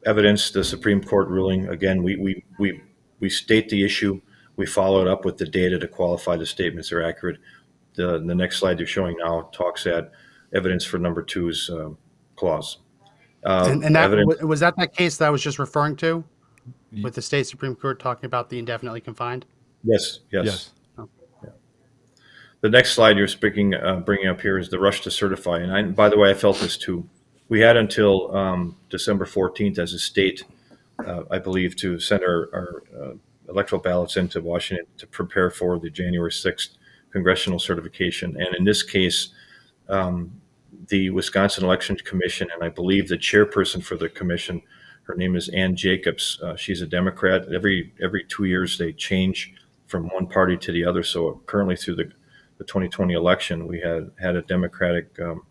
evidence, the Supreme Court ruling, again, we, we, we, we state the issue. We follow it up with the data to qualify the statements are accurate. The, the next slide you're showing now talks at evidence for number two's uh, clause. Uh, and, and that was that that case that I was just referring to with the state Supreme Court talking about the indefinitely confined? Yes, yes. yes. Oh. Yeah. The next slide you're speaking, uh, bringing up here is the rush to certify. And I, by the way, I felt this too we had until um, December 14th as a state, uh, I believe, to send our, our uh, electoral ballots into Washington to prepare for the January 6th congressional certification. And in this case, um, the Wisconsin Election Commission, and I believe the chairperson for the commission, her name is Ann Jacobs. Uh, she's a Democrat. Every every two years they change from one party to the other. So currently through the, the 2020 election, we had had a Democratic um,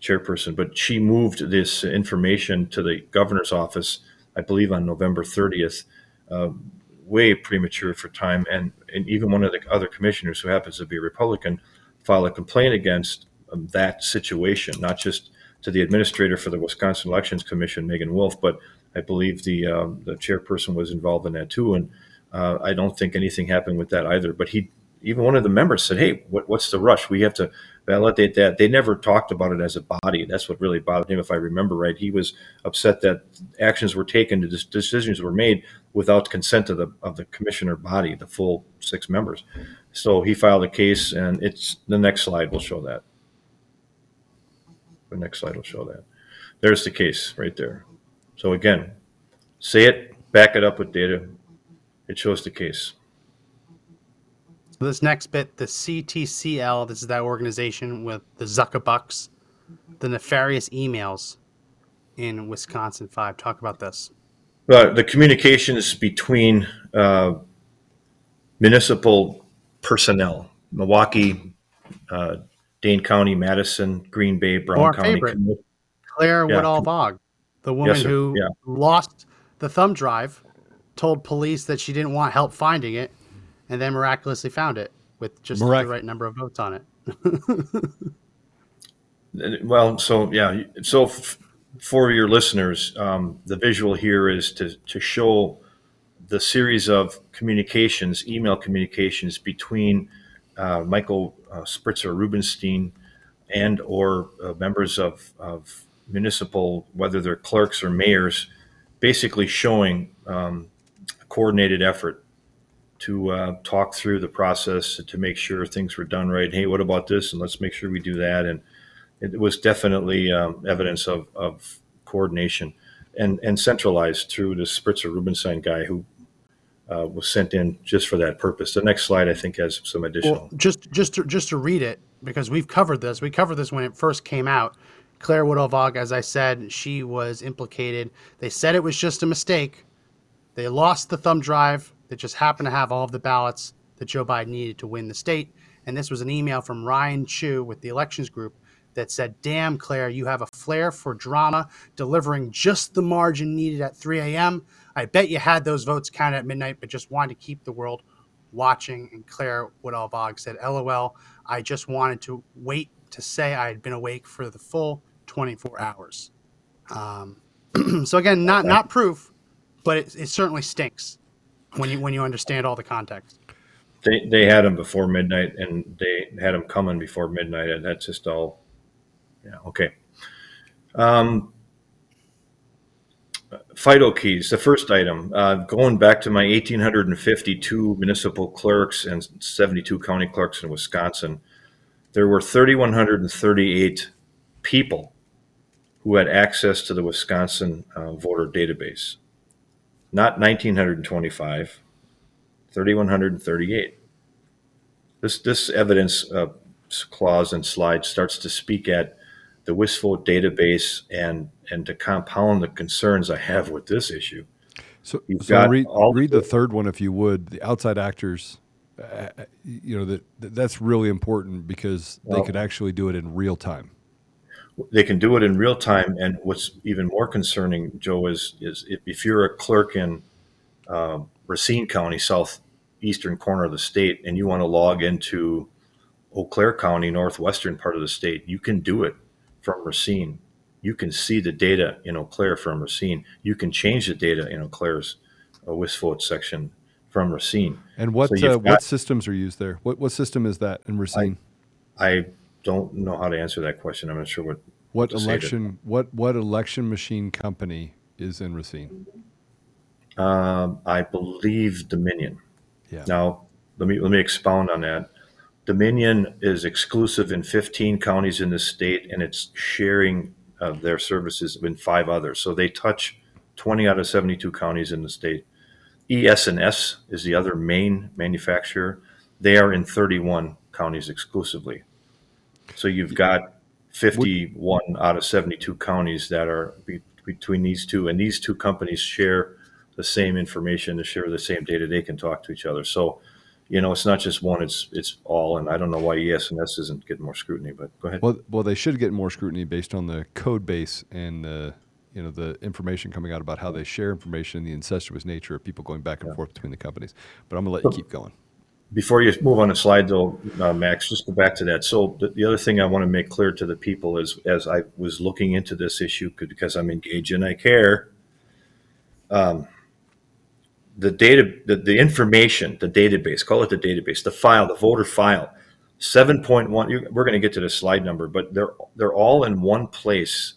chairperson, but she moved this information to the governor's office, I believe, on November 30th, uh, way premature for time. And, and even one of the other commissioners, who happens to be a Republican, filed a complaint against um, that situation, not just to the administrator for the Wisconsin Elections Commission, Meagan Wolfe, but I believe the um, the chairperson was involved in that too. And uh, I don't think anything happened with that either. But he, even one of the members said, "Hey, what, what's the rush? We have to validate that. They never talked about it as a body. That's what really bothered him, if I remember right. He was upset that actions were taken, decisions were made without consent of the of the commissioner body, the full six members. So he filed a case, and it's the next slide will show that. The next slide will show that. There's the case right there. So again, say it, back it up with data. It shows the case. So this next bit, the CTCL, this is that organization with the Zuckerbucks, the nefarious emails in Wisconsin 5. Talk about this. Uh, the communications between uh, municipal personnel, Milwaukee, uh, Dane County, Madison, Green Bay, Brown County. Favorite, Claire yeah. Woodall Vogg, the woman yes, who yeah. lost the thumb drive, told police that she didn't want help finding it, and then miraculously found it with just Mirac- the right number of votes on it. well, so yeah, so f- for your listeners, um, the visual here is to to show the series of communications, email communications between uh, Michael uh, Spitzer Rubenstein and or uh, members of, of municipal, whether they're clerks or mayors, basically showing um, a coordinated effort to uh, talk through the process to make sure things were done right. Hey, what about this? And let's make sure we do that. And it was definitely um, evidence of, of coordination and, and centralized through the Spitzer Rubenstein guy who uh, was sent in just for that purpose. The next slide, I think, has some additional. Well, just just to, just to read it because we've covered this. We covered this when it first came out. Claire Woodall-Vogg, as I said, she was implicated. They said it was just a mistake. They lost the thumb drive that just happened to have all of the ballots that Joe Biden needed to win the state. And this was an email from Ryan Chew with the elections group that said, Damn, Claire, you have a flair for drama, delivering just the margin needed at 3 a.m. I bet you had those votes counted at midnight, but just wanted to keep the world watching. And Claire Woodall said, LOL, I just wanted to wait to say I had been awake for the full 24 hours. Um, <clears throat> so again, not not proof, but it, it certainly stinks when you when you understand all the context. They, they had them before midnight and they had them coming before midnight and that's just all, yeah, okay. Um, FIDO keys, the first item, uh, going back to my 1,852 municipal clerks and 72 county clerks in Wisconsin, there were 3,138 people who had access to the Wisconsin uh, voter database. Not 1,925, 3,138. This, this evidence uh, clause and slide starts to speak at the WisVote database and, and to compound the concerns I have with this issue. So, You've so read, read the- the third one if you would. The outside actors, uh, you know that that- that's really important because they could actually do it in real time. they can do it in real time. And what's even more concerning, Joe, is is if, you're a clerk in uh, Racine County, southeastern corner of the state, and you want to log into Eau Claire County, northwestern part of the state, you can do it from Racine. You can see the data in Eau Claire from Racine. You can change the data in Eau Claire's uh, WISVote section from Racine. And what So uh, got- what systems are used there? What what system is that in Racine? I don't know how to answer that question. I'm not sure what. what election what what election machine company is in Racine? Um, I believe Dominion. Yeah. Now, let me let me expound on that. Dominion is exclusive in 15 counties in the state, and it's sharing uh, their services in five others. So they touch 20 out of 72 counties in the state. ES&S is the other main manufacturer. They are in 31 counties exclusively. So you've got 51 out of 72 counties that are be, between these two, and these two companies share the same information, they share the same data. They can talk to each other. So, you know, it's not just one; it's it's all. And I don't know why ES&S isn't getting more scrutiny, but go ahead. Well, well, they should get more scrutiny based on the code base and the you know the information coming out about how they share information, the incestuous nature of people going back and forth between the companies. But I'm gonna let you keep going. Before you move on the slide, though, uh, Max, just go back to that. So the, the other thing I want to make clear to the people is, as I was looking into this issue, because I'm engaged and I care, um, the data, the, the information, the database, call it the database, the file, the voter file, seven point one. We're going to get to the slide number, but they're they're all in one place.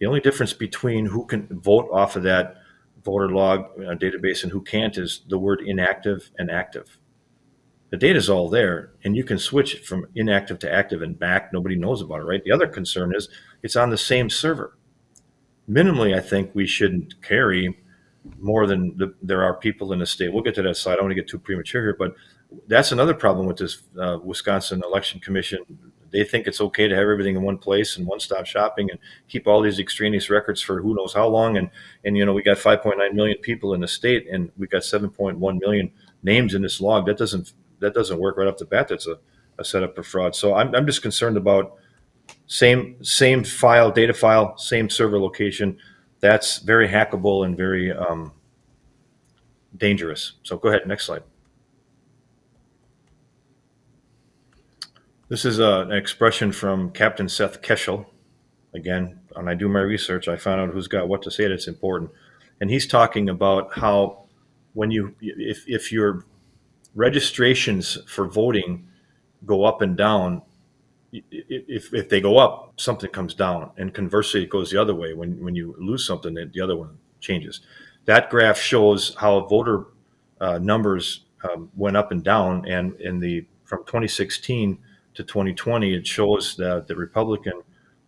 The only difference between who can vote off of that voter log uh, database and who can't is the word inactive and active. The data is all there and you can switch it from inactive to active and back. Nobody knows about it right? The other concern is it's on the same server. Minimally i think we shouldn't carry more than the, there are people in the state. We'll get to that slide i don't want to get too premature here but that's another problem with this uh, wisconsin election commission they think it's okay to have everything in one place and one-stop shopping and keep all these extraneous records for who knows how long and and you know we got 5.9 million people in the state and we got 7.1 million names in this log that doesn't that doesn't work right off the bat. That's a, a setup for fraud. So I'm, I'm just concerned about same same file, data file, same server location. That's very hackable and very um, dangerous. So go ahead, next slide. This is uh, an expression from Captain Seth Keshel. Again, when I do my research, I found out who's got what to say. That's important, and he's talking about how when you if if you're registrations for voting go up and down. If, if they go up, something comes down, and conversely, it goes the other way. When when you lose something, the other one changes. That graph shows how voter uh, numbers um, went up and down, and in the from 2016 to 2020, it shows that the Republican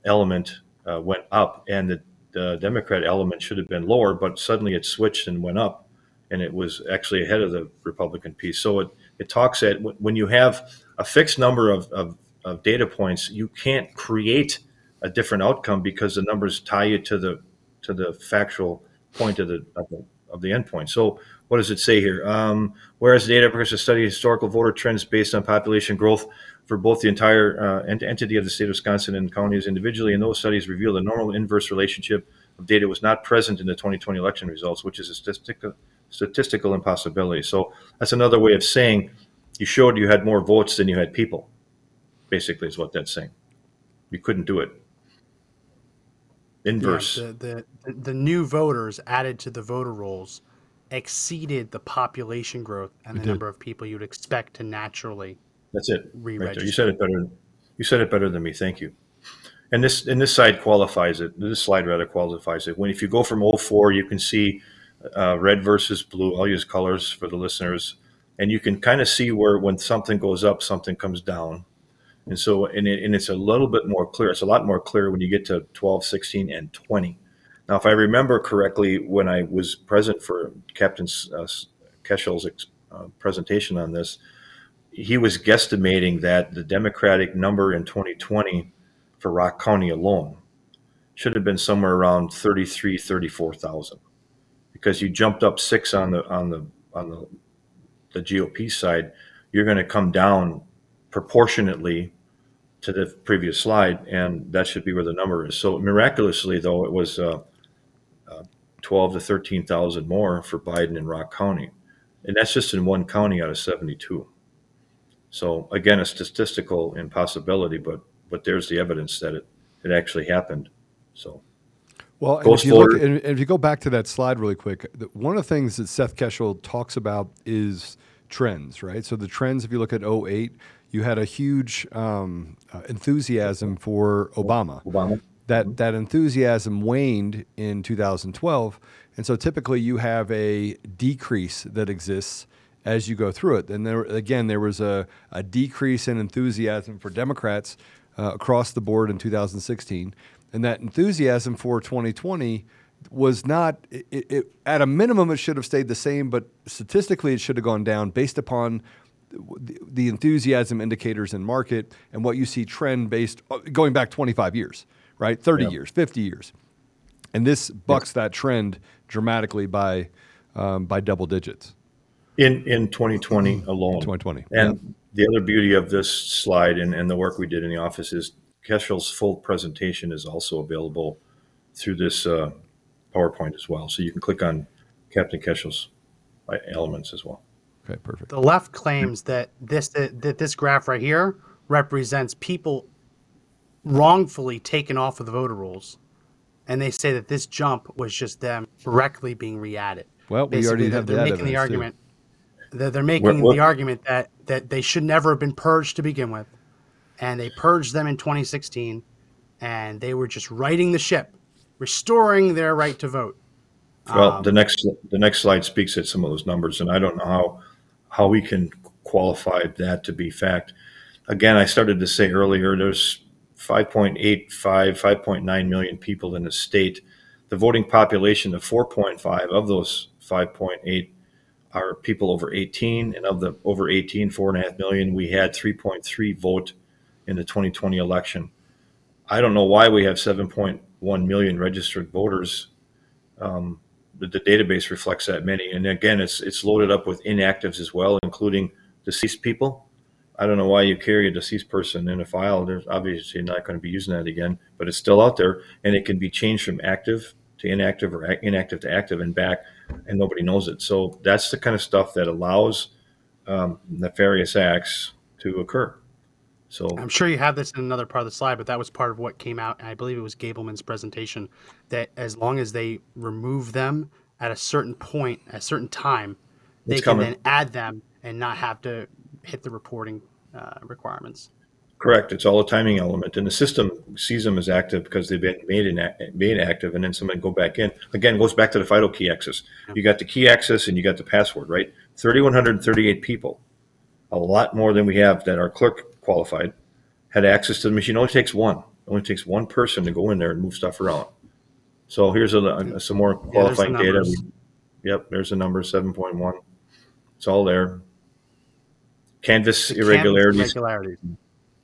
element uh, went up, and the, the Democrat element should have been lower, but suddenly it switched and went up and it was actually ahead of the Republican piece. So it, it talks that when you have a fixed number of, of, of, data points, you can't create a different outcome because the numbers tie you to the to the factual point of the of the, of the endpoint. So what does it say here? Um, whereas the data progressive study historical voter trends based on population growth for both the entire uh, ent- entity of the state of Wisconsin and counties individually, and those studies reveal the normal inverse relationship of data was not present in the 2020 election results, which is a statistical statistical impossibility. So that's another way of saying you showed you had more votes than you had people. Basically, is what that's saying. You couldn't do it. Inverse. Yeah, the, the the new voters added to the voter rolls exceeded the population growth and the did. number of people you'd expect to naturally. That's it. Right. You said it better. You said it better than me. Thank you. And this and this side qualifies it. This slide rather qualifies it. When if you go from 04, you can see uh, red versus blue. I'll use colors for the listeners, and you can kind of see where when something goes up, something comes down. And so, and, it, and it's a little bit more clear. It's a lot more clear when you get to 12, 16, and 20. Now, if I remember correctly, when I was present for Captain uh, Keshel's uh, presentation on this, he was guesstimating that the Democratic number in 2020 for Rock County alone should have been somewhere around 33, 34,000 because you jumped up six on the on the on the, the GOP side. You're going to come down proportionately to the previous slide, and that should be where the number is. So miraculously, though, it was uh, uh, 12 to 13,000 more for Biden in Rock County, and that's just in one county out of 72. So again, a statistical impossibility, but but there's the evidence that it it actually happened. So Well, and if you look, and, if you go back to that slide really quick, one of the things that Seth Keshel talks about is trends, right? So the trends, if you look at 08, you had a huge um, uh, enthusiasm for Obama. Obama. That that enthusiasm waned in 2012, and so typically you have a decrease that exists as you go through it. And there again, there was a, a decrease in enthusiasm for Democrats uh, across the board in 2016, and that enthusiasm for 2020 was not it, it, at a minimum it should have stayed the same, but statistically it should have gone down based upon the, the enthusiasm indicators in market and what you see trend based uh, going back 25 years, right? 30 Yeah. years, 50 years, and this bucks that trend dramatically by um, by double digits. in in 2020 alone. 2020, And the other beauty of this slide and, and the work we did in the office is Keshel's full presentation is also available through this uh, PowerPoint as well. So you can click on Captain Keshel's uh, elements as well. Okay, perfect. The left claims that this that, that this graph right here represents people wrongfully taken off of the voter rolls, and they say that this jump was just them directly being re-added. Well, we already they're, have they're that making the evidence, too. argument. They're, they're making What- what- the argument that that they should never have been purged to begin with, and they purged them in 2016, and they were just righting the ship, restoring their right to vote. Well, Um, the next the next slide speaks at some of those numbers, and I don't know how how we can qualify that to be fact. Again, I started to say earlier, there's 5.85, 5.9 million people in the state. The voting population of 4.5 of those 5.8 are people over 18, and of the over 18, four and a half million, we had 3.3 vote in the 2020 election. I don't know why we have 7.1 million registered voters um, the, database reflects that many. And again, it's it's loaded up with inactives as well, including deceased people. I don't know why you carry a deceased person in a file. There's obviously not going to be using that again, but it's still out there, and it can be changed from active to inactive or inactive to active and back, and nobody knows it. So that's the kind of stuff that allows um, nefarious acts to occur. So I'm sure you have this in another part of the slide, but that was part of what came out, and I believe it was Gableman's presentation. That as long as they remove them at a certain point, at a certain time, they It's can coming. then add them and not have to hit the reporting uh, requirements. Correct. It's all a timing element, and the system sees them as active because they've been made in, made active, and then somebody go back in. Again, goes back to the FIDO key access. You got the key access and you got the password, right? Thirty one hundred thirty eight people, a lot more than we have that our clerk qualified, had access to the machine. It only takes one. It only takes one person to go in there and move stuff around. So here's a, a- some more Yeah, the qualifying data. numbers. Yep, there's the number seven point one. It's all there. Canvas Canvas irregularities. irregularities.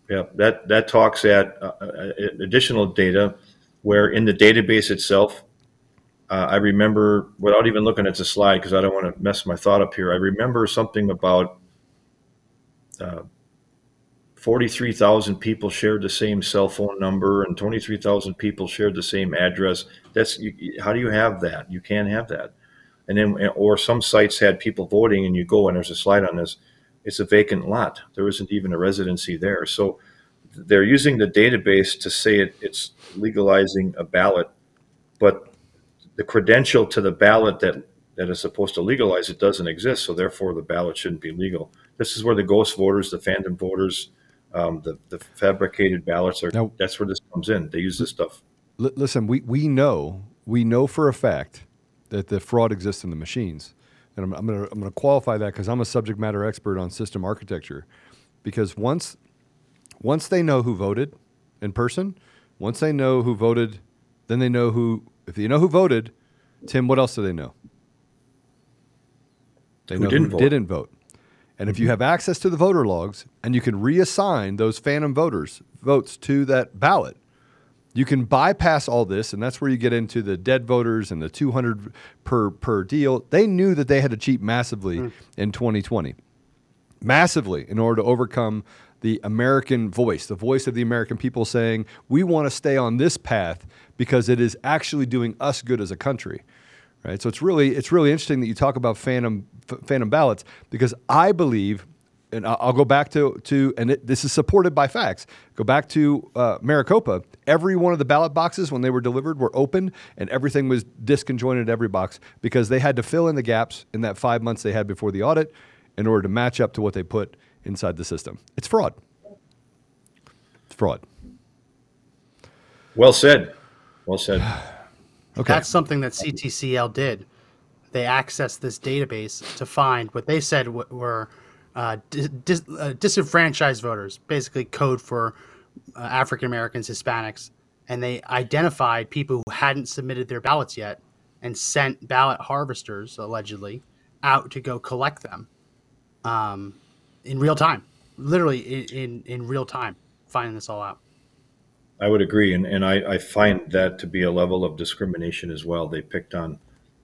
Yeah, that, that talks at uh, uh, additional data where in the database itself, uh, I remember, without even looking at the slide, because I don't want to mess my thought up here, I remember something about uh, forty-three thousand people shared the same cell phone number, and twenty-three thousand people shared the same address. That's you, how do you have that? You can't have that. And then, or some sites had people voting, and you go and there's a slide on this. It's a vacant lot. There isn't even a residency there. So they're using the database to say it, it's legalizing a ballot, but the credential to the ballot that that is supposed to legalize it doesn't exist. So therefore, the ballot shouldn't be legal. This is where the ghost voters, the phantom voters, um, the the fabricated ballots are. Now- that's where this comes in. They use this stuff. L- listen, we, we know we know for a fact that the fraud exists in the machines, and I'm, I'm going to I'm to qualify that because I'm a subject matter expert on system architecture. Because once once they know who voted in person, once they know who voted, then they know who. If they know who voted, Tim, what else do they know? They Who know didn't who vote. didn't vote. And if you have access to the voter logs and you can reassign those phantom voters votes to that ballot, you can bypass all this, and that's where you get into the dead voters and the 200 per per deal. They knew that they had to cheat massively hmm. in 2020, massively, in order to overcome the American voice, the voice of the American people saying, "We want to stay on this path because it is actually doing us good as a country." Right. So it's really it's really interesting that you talk about phantom phantom ballots because I believe and I'll go back to to and it, this is supported by facts. Go back to uh, Maricopa. Every one of the ballot boxes when they were delivered were open, and everything was disconjointed every box because they had to fill in the gaps in that five months they had before the audit in order to match up to what they put inside the system. It's fraud. It's fraud. Well said. Well said. Okay. That's something that CTCL did. They accessed this database to find what they said w- were uh, dis- uh, disenfranchised voters, basically code for uh, African Americans, Hispanics, and they identified people who hadn't submitted their ballots yet and sent ballot harvesters, allegedly, out to go collect them um, in real time, literally in, in, in real time, finding this all out. I would agree, and, and I, I find that to be a level of discrimination as well. They picked on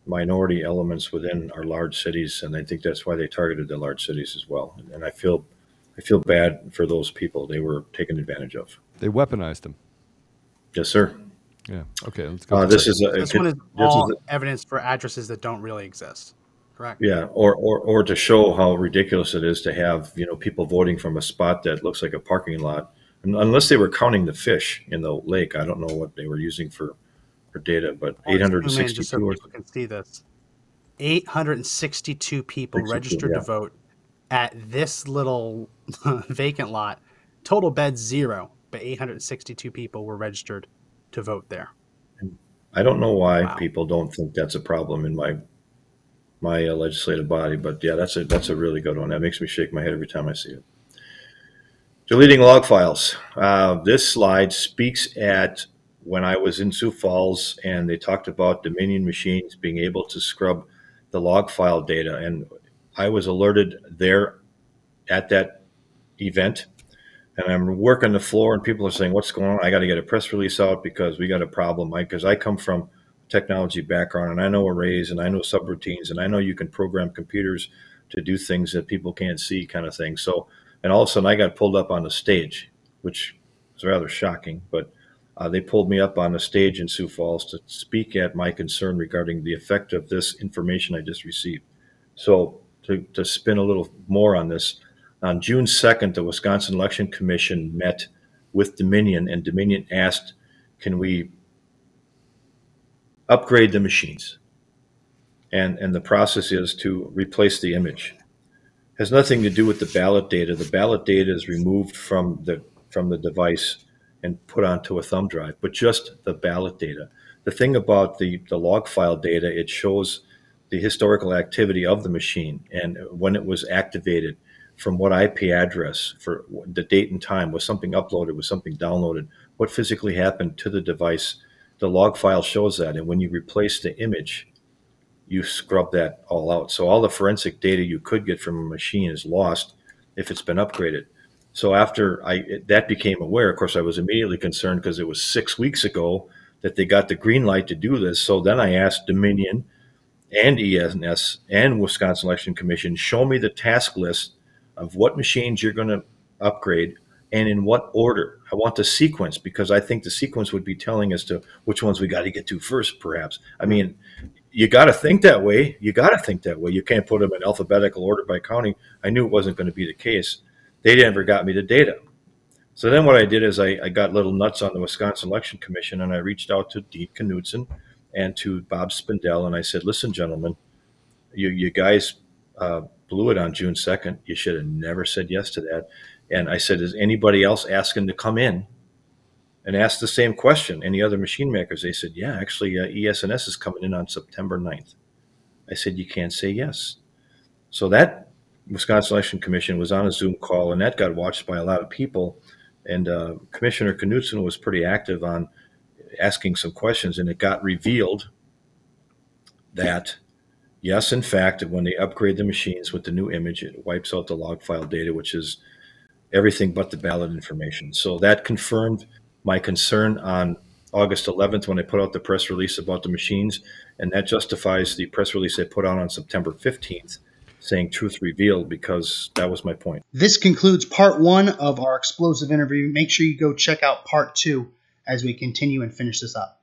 minority elements within our large cities, and I think that's why they targeted the large cities as well. And, and I feel I feel bad for those people. They were taken advantage of. They weaponized them. Yes, sir. Yeah. Okay. Let's go. Uh, this is a This one is this all is a- evidence for addresses that don't really exist. Correct. yeah, or, or or to show how ridiculous it is to have you know people voting from a spot that looks like a parking lot, and unless they were counting the fish in the lake. I don't know what they were using for for data, but I'll eight hundred and zoom in just so people can see this. 862 people 62, registered yeah. to vote at this little <laughs> vacant lot. Total beds zero, but 862 people were registered to vote there. I don't know why Wow. people don't think that's a problem in my my uh, legislative body, but yeah, that's a that's a really good one. That makes me shake my head every time I see it. Deleting log files. Uh, this slide speaks at when I was in Sioux Falls, and they talked about Dominion machines being able to scrub the log file data, and I was alerted there at that event and I'm working the floor, and people are saying, "What's going on?" I got to get a press release out because we got a problem. Because I come from a technology background, and I know arrays, and I know subroutines, and I know you can program computers to do things that people can't see, kind of thing. So, and all of a sudden, I got pulled up on the stage, which was rather shocking. But uh, they pulled me up on the stage in Sioux Falls to speak at my concern regarding the effect of this information I just received. So, to, to spin a little more on this, on June 2nd, the Wisconsin Election Commission met with Dominion, and Dominion asked, can we upgrade the machines? And, and the process is to replace the image. Has nothing to do with the ballot data. The ballot data is removed from the, from the device and put onto a thumb drive, but just the ballot data. The thing about the, the log file data, it shows the historical activity of the machine and when it was activated, from what IP address, for the date and time, was something uploaded, was something downloaded, what physically happened to the device. The log file shows that. And when you replace the image, you scrub that all out. So all the forensic data you could get from a machine is lost if it's been upgraded. So after I that became aware, of course, I was immediately concerned because it was six weeks ago that they got the green light to do this. So then I asked Dominion and ES&S and Wisconsin Election Commission, show me the task list of what machines you're going to upgrade and in what order. I want the sequence because I think the sequence would be telling as to which ones we got to get to first, perhaps. I mean, you got to think that way. You got to think that way. You can't put them in alphabetical order by county. I knew it wasn't going to be the case. They never got me the data. So then what I did is I, I got little nuts on the Wisconsin Election Commission and I reached out to Dean Knudson and to Bob Spindell and I said, listen, gentlemen, you, you guys uh, blew it on June 2nd. You should have never said yes to that. And I said, is anybody else asking to come in and asked the same question? Any other machine makers? They said, yeah, actually, uh, ES&S is coming in on September 9th. I said, you can't say yes. So that Wisconsin Election Commission was on a Zoom call, and that got watched by a lot of people. And uh, Commissioner Knudson was pretty active on asking some questions, and it got revealed that yes, in fact, when they upgrade the machines with the new image, it wipes out the log file data, which is everything but the ballot information. So that confirmed my concern on August 11th when I put out the press release about the machines, and that justifies the press release I put out on September 15th saying truth revealed because that was my point. This concludes part one of our explosive interview. Make sure you go check out part two as we continue and finish this up.